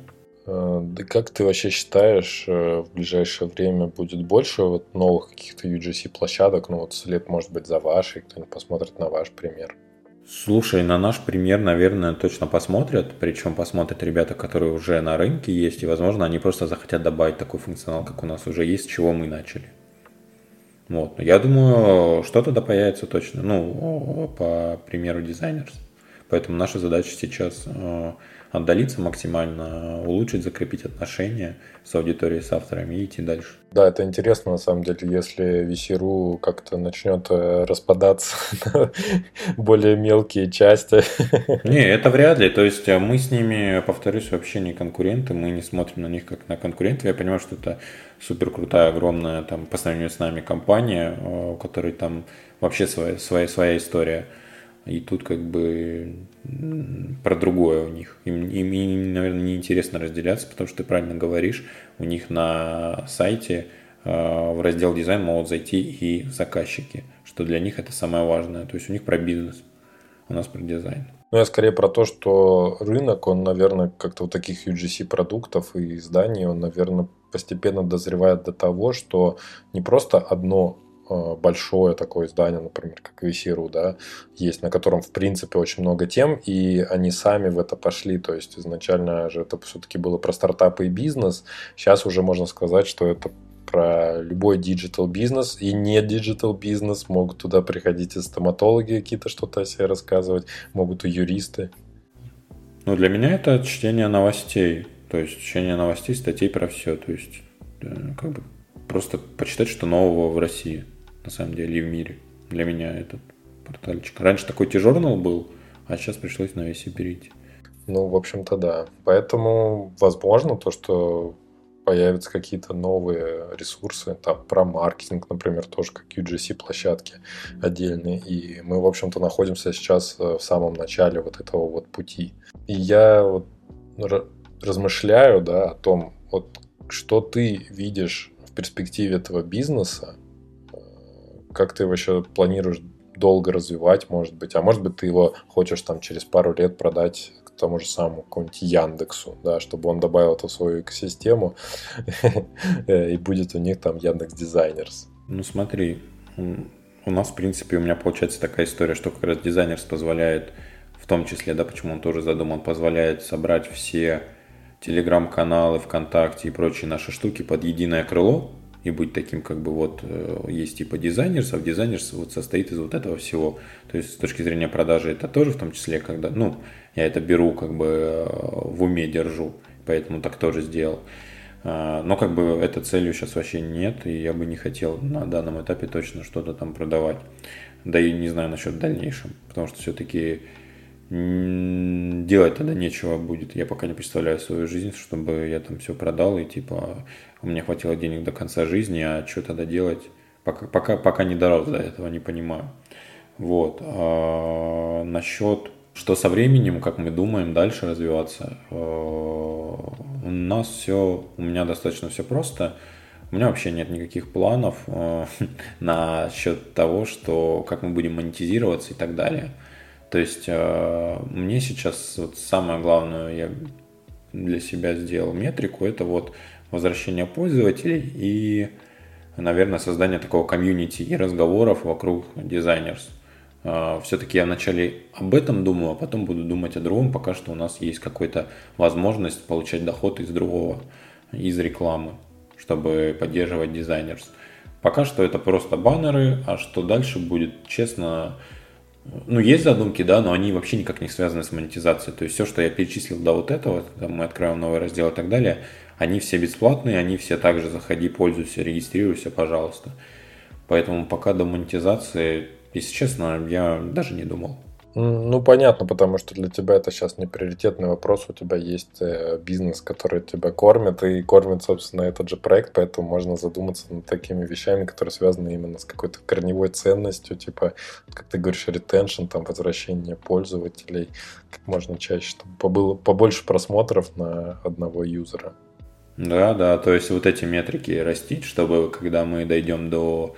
Э, да как ты вообще считаешь, э, в ближайшее время будет больше вот новых каких-то UGC площадок, ну вот след может быть за вашей, кто-нибудь посмотрит на ваш пример?
Слушай, на наш пример, наверное, точно посмотрят, причем посмотрят ребята, которые уже на рынке есть, и, возможно, они просто захотят добавить такой функционал, как у нас уже есть, с чего мы начали. Вот. Я думаю, что-то да появится точно. Ну, по примеру дизайнерс. Поэтому наша задача сейчас э, отдалиться максимально, улучшить, закрепить отношения с аудиторией, с авторами и идти дальше.
Да, это интересно на самом деле, если VC.ru как-то начнет э, распадаться на <laughs> более мелкие части. <laughs>
Не, это вряд ли. То есть э, мы с ними, повторюсь, вообще не конкуренты, мы не смотрим на них как на конкурентов. Я понимаю, что это супер крутая, огромная там по сравнению с нами компания, э, у которой там вообще своя, своя, своя история. И тут как бы про другое у них. Им, им, им, наверное, неинтересно разделяться, потому что ты правильно говоришь, у них на сайте э, в раздел дизайн могут зайти и заказчики, что для них это самое важное. То есть у них про бизнес, у нас про дизайн.
Ну, я скорее про то, что рынок, он, наверное, как-то вот таких UGC продуктов и изданий, он, наверное, постепенно дозревает до того, что не просто одно большое такое издание, например, как VC.ru, да, есть, на котором, в принципе, очень много тем, и они сами в это пошли, то есть изначально же это все-таки было про стартапы и бизнес, сейчас уже можно сказать, что это про любой digital бизнес и не digital бизнес. Могут туда приходить и стоматологи какие-то что-то о себе рассказывать, могут и юристы.
Ну, для меня это чтение новостей. То есть чтение новостей, статей про все. То есть э, как бы просто почитать, что нового в России на самом деле, и в мире. Для меня этот портальчик. Раньше такой тяжернал был, а сейчас пришлось на весь перейти.
Ну, в общем-то, да. Поэтому, возможно, то, что появятся какие-то новые ресурсы, там, про маркетинг, например, тоже как UGC-площадки отдельные. И мы, в общем-то, находимся сейчас э, в самом начале вот этого вот пути. И я вот размышляю, да, о том, вот что ты видишь в перспективе этого бизнеса, как ты вообще планируешь долго развивать, может быть, а может быть, ты его хочешь там через пару лет продать к тому же самому какому-нибудь Яндексу, да, чтобы он добавил это в свою экосистему, <laughs> и будет у них там Яндекс Дизайнерс.
Ну смотри, у нас, в принципе, у меня получается такая история, что как раз Дизайнерс позволяет, в том числе, да, почему он тоже задуман, позволяет собрать все телеграм-каналы, ВКонтакте и прочие наши штуки под единое крыло, и быть таким, как бы вот э, есть типа дизайнерс, а дизайнерс вот состоит из вот этого всего. То есть с точки зрения продажи это тоже в том числе, когда, ну, я это беру, как бы э, в уме держу, поэтому так тоже сделал. А, но как бы этой целью сейчас вообще нет, и я бы не хотел на данном этапе точно что-то там продавать. Да и не знаю насчет дальнейшем, потому что все-таки делать тогда нечего будет. Я пока не представляю свою жизнь, чтобы я там все продал и типа у меня хватило денег до конца жизни, а что тогда делать? Пока, пока, пока не дорос до этого, не понимаю. Вот. А насчет, что со временем, как мы думаем дальше развиваться, э, у нас все, у меня достаточно все просто. У меня вообще нет никаких планов э, <laughs> на того, что как мы будем монетизироваться и так далее. То есть э, мне сейчас вот самое главное, я для себя сделал метрику, это вот возвращение пользователей и, наверное, создание такого комьюнити и разговоров вокруг дизайнерс. Э, Все-таки я вначале об этом думаю, а потом буду думать о другом, пока что у нас есть какая-то возможность получать доход из другого, из рекламы, чтобы поддерживать дизайнерс. Пока что это просто баннеры, а что дальше будет, честно, ну, есть задумки, да, но они вообще никак не связаны с монетизацией. То есть все, что я перечислил до вот этого, там мы откроем новый раздел и так далее, они все бесплатные, они все также заходи, пользуйся, регистрируйся, пожалуйста. Поэтому пока до монетизации, если честно, я даже не думал.
Ну, понятно, потому что для тебя это сейчас не приоритетный вопрос. У тебя есть э, бизнес, который тебя кормит, и кормит, собственно, этот же проект, поэтому можно задуматься над такими вещами, которые связаны именно с какой-то корневой ценностью, типа, как ты говоришь, ретеншн, там, возвращение пользователей как можно чаще, чтобы побыло побольше просмотров на одного юзера.
Да, да, то есть вот эти метрики растить, чтобы когда мы дойдем до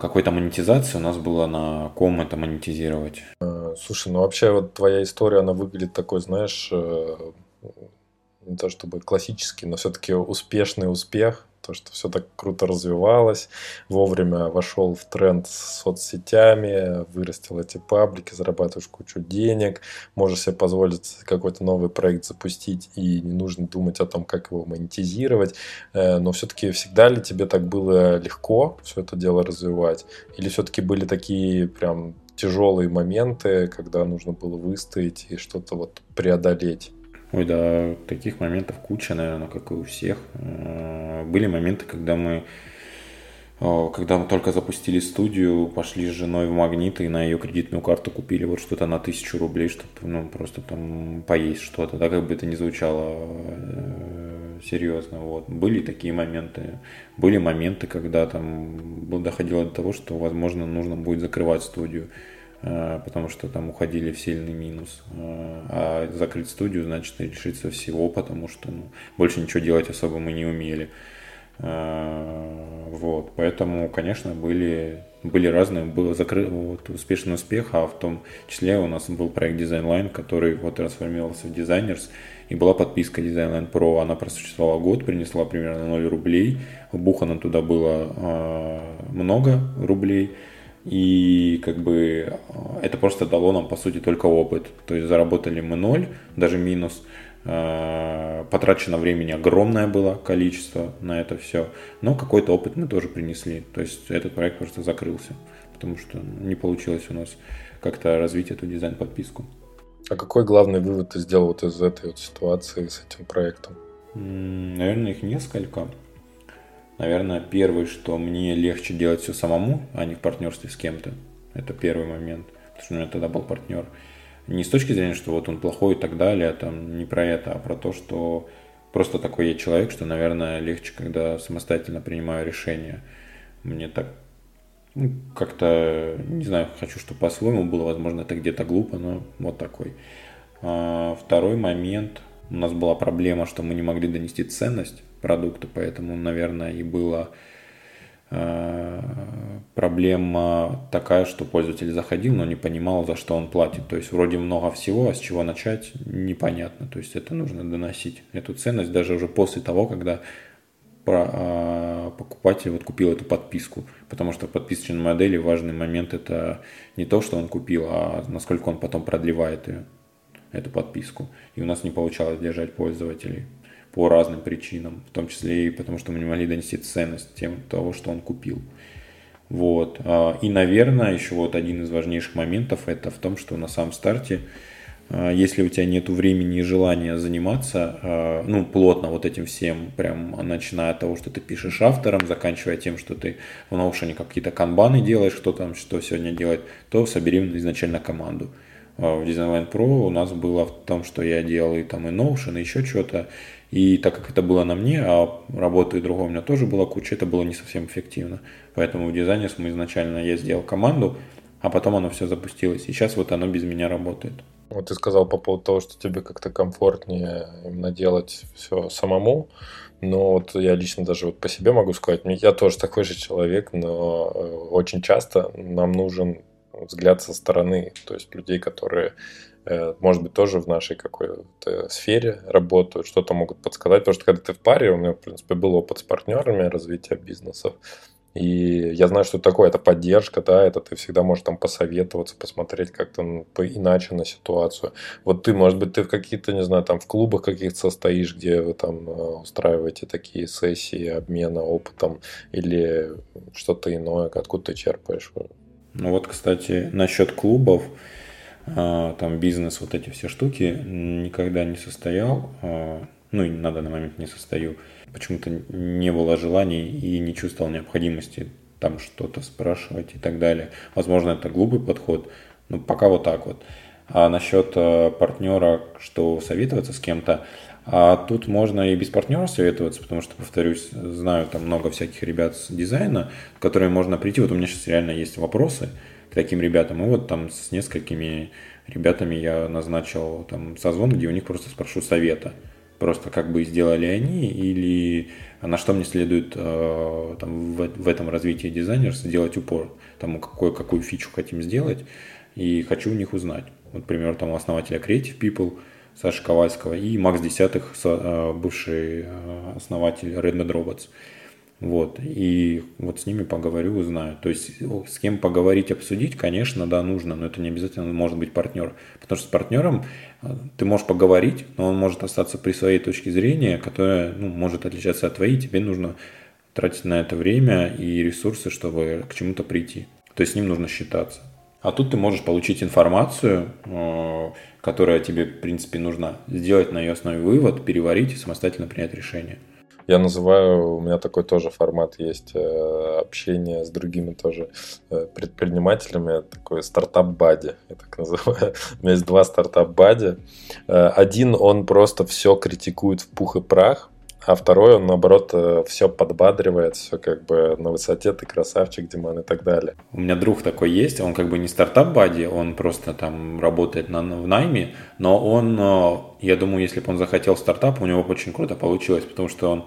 какой-то монетизации у нас было на ком это монетизировать.
А, слушай, ну вообще вот твоя история, она выглядит такой, знаешь, э, не то чтобы классический, но все-таки успешный успех то, что все так круто развивалось, вовремя вошел в тренд с соцсетями, вырастил эти паблики, зарабатываешь кучу денег, можешь себе позволить какой-то новый проект запустить и не нужно думать о том, как его монетизировать, э, но все-таки всегда ли тебе так было легко все это дело развивать, или все-таки были такие прям тяжелые моменты, когда нужно было выстоять и что-то вот преодолеть?
Ой, да, таких моментов куча, наверное, как и у всех. Э, были моменты, когда мы когда мы только запустили студию, пошли с женой в магнит и на ее кредитную карту купили вот что-то на тысячу рублей, чтобы ну, просто там поесть что-то, да, как бы это ни звучало э, серьезно. Вот. Были такие моменты. Были моменты, когда там доходило до того, что, возможно, нужно будет закрывать студию. Э, потому что там уходили в сильный минус. Э, а закрыть студию значит лишиться всего, потому что ну, больше ничего делать особо мы не умели. Э, вот, поэтому, конечно, были, были разные, был закрыт вот, успешный успех, а в том числе у нас был проект Designline, который вот трансформировался в Designers, и была подписка Designline Pro, она просуществовала год, принесла примерно 0 рублей, вбухано туда было много рублей, и как бы э, это просто дало нам, по сути, только опыт. То есть заработали мы ноль, даже минус. Э, потрачено времени огромное было количество на это все. Но какой-то опыт мы тоже принесли. То есть этот проект просто закрылся. Потому что не получилось у нас как-то развить эту дизайн-подписку.
А какой главный вывод ты сделал вот из этой вот ситуации с этим проектом?
Наверное, их несколько. Наверное, первый, что мне легче делать все самому, а не в партнерстве с кем-то. Это первый момент. Потому что у меня тогда был партнер. Не с точки зрения, что вот он плохой и так далее, там не про это, а про то, что просто такой я человек, что, наверное, легче, когда самостоятельно принимаю решения. Мне так ну, как-то, не знаю, хочу, чтобы по-своему было, возможно, это где-то глупо, но вот такой. А, второй момент, у нас была проблема, что мы не могли донести ценность продукта, поэтому, наверное, и была э, проблема такая, что пользователь заходил, но не понимал, за что он платит. То есть вроде много всего, а с чего начать непонятно. То есть это нужно доносить, эту ценность даже уже после того, когда э, покупатель вот купил эту подписку. Потому что в подписочной модели важный момент это не то, что он купил, а насколько он потом продлевает ее, эту подписку. И у нас не получалось держать пользователей по разным причинам, в том числе и потому, что мы не могли донести ценность тем того, что он купил. Вот. А, и, наверное, еще вот один из важнейших моментов это в том, что на самом старте, а, если у тебя нет времени и желания заниматься, а, ну, плотно вот этим всем, прям начиная от того, что ты пишешь автором, заканчивая тем, что ты в Notion какие-то канбаны делаешь, что там, что сегодня делать, то собери изначально команду. в Design Pro у нас было в том, что я делал и там и Notion, и еще что-то. И так как это было на мне, а работы и другого у меня тоже была куча, это было не совсем эффективно. Поэтому в дизайне мы изначально я сделал команду, а потом оно все запустилось. И сейчас вот оно без меня работает.
Вот ты сказал по поводу того, что тебе как-то комфортнее именно делать все самому. Но вот я лично даже вот по себе могу сказать, я тоже такой же человек, но э, очень часто нам нужен взгляд со стороны, то есть людей, которые, может быть, тоже в нашей какой-то сфере работают, что-то могут подсказать, потому что когда ты в паре, у меня, в принципе, был опыт с партнерами развития бизнесов, и я знаю, что такое, это поддержка, да, это ты всегда можешь там посоветоваться, посмотреть как-то ну, иначе на ситуацию. Вот ты, может быть, ты в какие-то, не знаю, там в клубах каких-то состоишь, где вы там э, устраиваете такие сессии обмена опытом или что-то иное, откуда ты черпаешь?
Ну вот, кстати, насчет клубов, там бизнес, вот эти все штуки никогда не состоял, а, ну и на данный момент не состою. Почему-то не было желаний и не чувствовал необходимости там что-то спрашивать и так далее. Возможно, это глупый подход, но пока вот так вот. А насчет а, партнера, что советоваться с кем-то, а тут можно и без партнера советоваться, потому что, повторюсь, знаю там много всяких ребят с дизайна, которые можно прийти. Вот у меня сейчас реально есть вопросы к таким ребятам. И вот там с несколькими ребятами я назначил там созвон, где у них просто спрошу совета. Просто как бы сделали они или на что мне следует э, там, в, в этом развитии дизайнерства делать упор. Там какой, какую фичу хотим сделать и хочу у них узнать. Вот, например, там основателя Creative People – Саши Ковальского, и Макс Десятых, э, бывший э, основатель Redmond Robots. Вот, и вот с ними поговорю, узнаю. То есть с кем поговорить, обсудить, конечно, да, нужно, но это не обязательно может быть партнер. Потому что с партнером э, ты можешь поговорить, но он может остаться при своей точке зрения, которая ну, может отличаться от твоей, тебе нужно тратить на это время и ресурсы, чтобы к чему-то прийти. То есть с ним нужно считаться. А тут ты можешь получить информацию, э, которая тебе, в принципе, нужна, сделать на ее основе вывод, переварить и самостоятельно принять решение.
Я называю, у меня такой тоже формат есть э, общение с другими тоже э, предпринимателями, такой стартап-бади, я так называю. <laughs> У меня есть два стартап-бади. Один, он просто все критикует в пух и прах, а второй, он, наоборот, э, все подбадривает, все как бы на высоте, ты красавчик, Диман, и так далее.
У меня друг такой есть, он как бы не startup buddy, он просто там работает на, в найме, но он, э, я думаю, если бы он захотел стартап, у него очень круто получилось, потому что он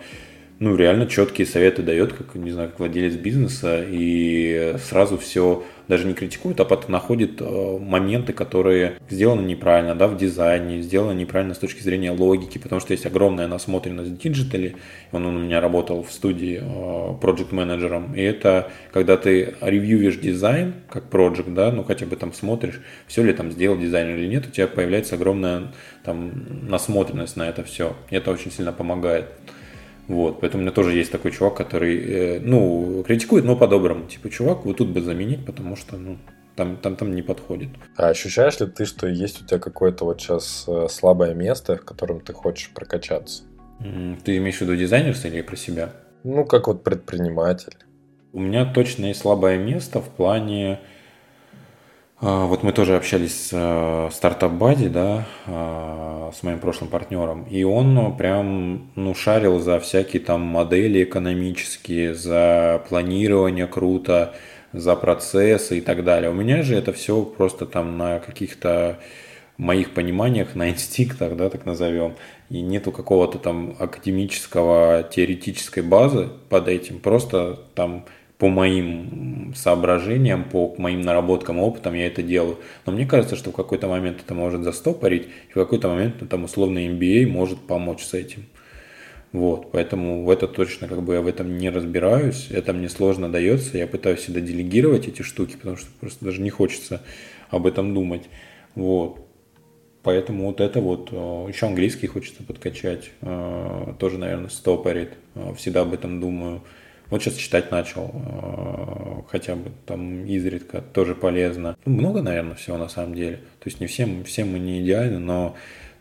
ну, реально четкие советы дает, как, не знаю, как владелец бизнеса, и сразу все даже не критикует, а потом находит э, моменты, которые сделаны неправильно, да, в дизайне, сделаны неправильно с точки зрения логики, потому что есть огромная насмотренность в digital е. Он у меня работал в студии э, проект менеджером и это когда ты ревьюешь дизайн как проект, да, ну хотя бы там смотришь, все ли там сделал дизайнер или нет, у тебя появляется огромная там насмотренность на это все. И это очень сильно помогает. Вот, поэтому у меня тоже есть такой чувак, который, э, ну, критикует, но по-доброму. Типа, чувак, вот тут бы заменить, потому что, ну, там, там, там не подходит.
А ощущаешь ли ты, что есть у тебя какое-то вот сейчас э, слабое место, в котором ты хочешь прокачаться?
Ты имеешь в виду дизайнерство или про себя?
Ну, как вот предприниматель.
У меня точно есть слабое место в плане вот мы тоже общались с э, стартап Бади, да, а, с моим прошлым партнером, и он прям, ну, шарил за всякие там модели экономические, за планирование круто, за процессы и так далее. У меня же это все просто там на каких-то моих пониманиях, на инстинктах, да, так назовем, и нету какого-то там академического, теоретической базы под этим, просто там по моим соображениям, по моим наработкам, опытам я это делаю. Но мне кажется, что в какой-то момент это может застопорить, и в какой-то момент ну, там условно MBA может помочь с этим. Вот, поэтому в это точно как бы я в этом не разбираюсь, это мне сложно дается, я пытаюсь всегда делегировать эти штуки, потому что просто даже не хочется об этом думать. Вот. Поэтому вот это вот, э, еще английский хочется подкачать, э, тоже, наверное, стопорит, э, всегда об этом думаю. Вот сейчас читать начал, э, хотя бы там изредка, тоже полезно. Ну, много, наверное, всего на самом деле. То есть не всем, всем мы не идеальны, но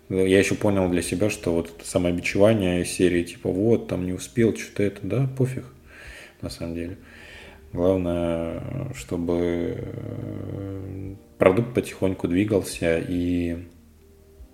я еще понял для себя, что вот это самобичевание серии типа вот, там не успел, что-то это, да, пофиг, на самом деле. Главное, чтобы э, продукт потихоньку двигался, и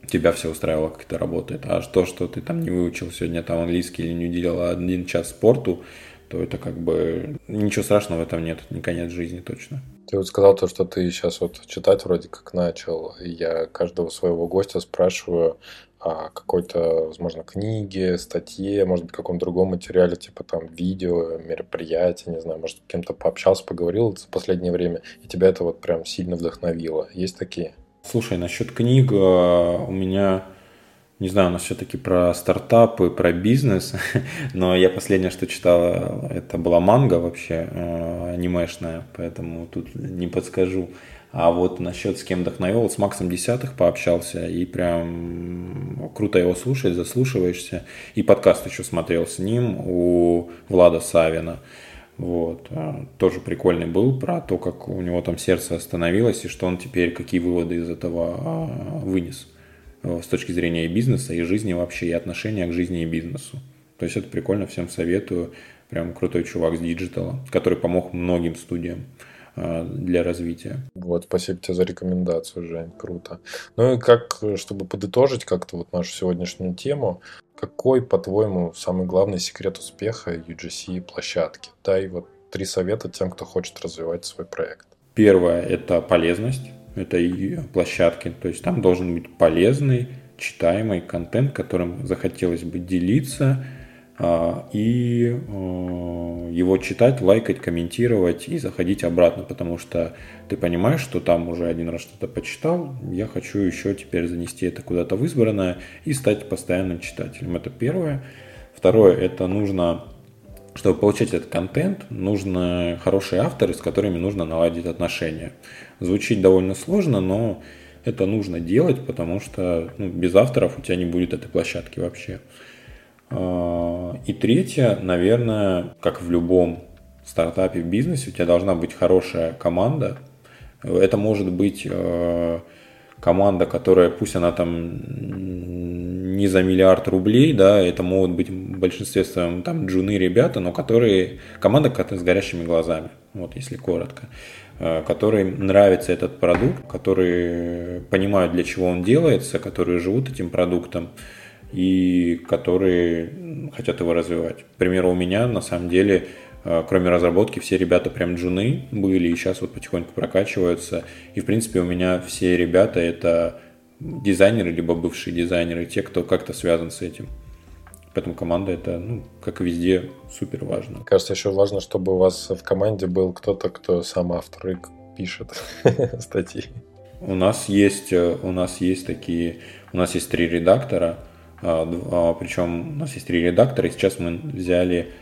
тебя все устраивало, как это работает. А то, что ты там не выучил сегодня там английский или не уделил один час спорту, то это как бы ничего страшного в этом нет, не конец жизни точно.
Ты вот сказал то, что ты сейчас вот читать вроде как начал. Я каждого своего гостя спрашиваю о какой-то, возможно, книге, статье, может быть, каком-то другом материале, типа там видео, мероприятие, не знаю, может, с кем-то пообщался, поговорил за последнее время, и тебя это вот прям сильно вдохновило. Есть такие?
Слушай, насчет книг э, у меня не знаю, у нас все-таки про стартапы, про бизнес, <laughs> но я последнее, что читал, это была манга вообще, э, анимешная, поэтому тут не подскажу. А вот насчет с кем вдохновил, с Максом Десятых пообщался, и прям круто его слушать, заслушиваешься. И подкаст еще смотрел с ним у Влада Савина. Вот. Э, тоже прикольный был про то, как у него там сердце остановилось, и что он теперь, какие выводы из этого э, вынес. Э, с точки зрения и бизнеса, и жизни вообще, и отношения к жизни и бизнесу. То есть это прикольно, всем советую. Прям крутой чувак с digital а, который помог многим студиям э, для развития.
Вот, спасибо тебе за рекомендацию, Жень, круто. Ну и как, чтобы подытожить как-то вот нашу сегодняшнюю тему, какой, по-твоему, самый главный секрет успеха UGC площадки? Дай вот три совета тем, кто хочет развивать свой проект.
Первое – это полезность этой площадки. То есть там должен быть полезный, читаемый контент, которым захотелось бы делиться а, и а, его читать, лайкать, комментировать и заходить обратно, потому что ты понимаешь, что там уже один раз что-то почитал, я хочу еще теперь занести это куда-то в избранное и стать постоянным читателем. Это первое. Второе, это нужно чтобы получать этот контент, нужны хорошие авторы, с которыми нужно наладить отношения. Звучит довольно сложно, но это нужно делать, потому что ну, без авторов у тебя не будет этой площадки вообще. А, и третье, наверное, как в любом стартапе в бизнесе, у тебя должна быть хорошая команда. Это может быть э, команда, которая, пусть она там не за миллиард рублей, да, это могут быть в большинстве своем там джуны ребята, но которые, команда с горящими глазами, вот если коротко, которым нравится этот продукт, которые понимают, для чего он делается, которые живут этим продуктом и которые хотят его развивать. К примеру, у меня на самом деле э, кроме разработки, все ребята прям джуны были и сейчас вот потихоньку прокачиваются. И, в принципе, у меня все ребята это дизайнеры, либо бывшие дизайнеры, те, кто как-то связан с этим. Поэтому команда это, ну, как и везде, супер важно.
Кажется, еще важно, чтобы у вас в команде был кто-то, кто сам автор и пишет <laughs> статьи.
У нас есть, э, у нас есть такие, у нас есть три редактора, а, а, причем у нас есть три редактора, и сейчас мы взяли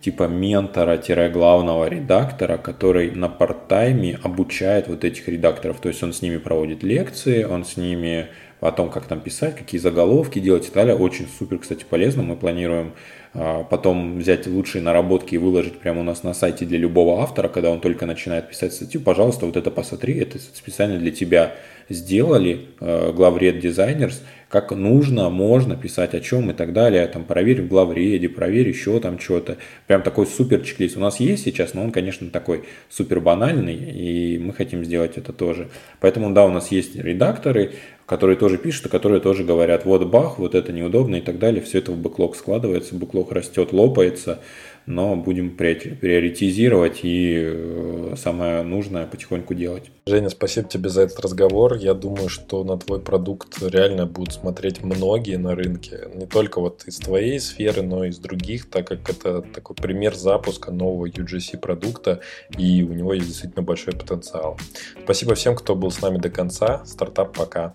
типа ментора-главного редактора, который на парт-тайме обучает вот этих редакторов. То есть он с ними проводит лекции, он с ними о том, как там писать, какие заголовки делать и так далее. Очень супер, кстати, полезно. Мы планируем а, потом взять лучшие наработки и выложить прямо у нас на сайте для любого автора, когда он только начинает писать статью. Пожалуйста, вот это посмотри, это специально для тебя сделали, э, главред дизайнерс, как нужно, можно писать о чем и так далее, там проверь в главреде, проверь еще там что-то. Прям такой супер чек-лист у нас есть сейчас, но он, конечно, такой супер банальный, и мы хотим сделать это тоже. Поэтому, да, у нас есть редакторы, которые тоже пишут, и которые тоже говорят, вот бах, вот это неудобно и так далее. Все это в бэклог складывается, бэклог растет, лопается, но будем приоритизировать и э, самое нужное потихоньку делать.
Женя, спасибо тебе за этот разговор. Я думаю, что на твой продукт реально будут смотреть многие на рынке. Не только вот из твоей сферы, но и из других, так как это такой пример запуска нового UGC продукта, и у него есть действительно большой потенциал. Спасибо всем, кто был с нами до конца. Стартап пока.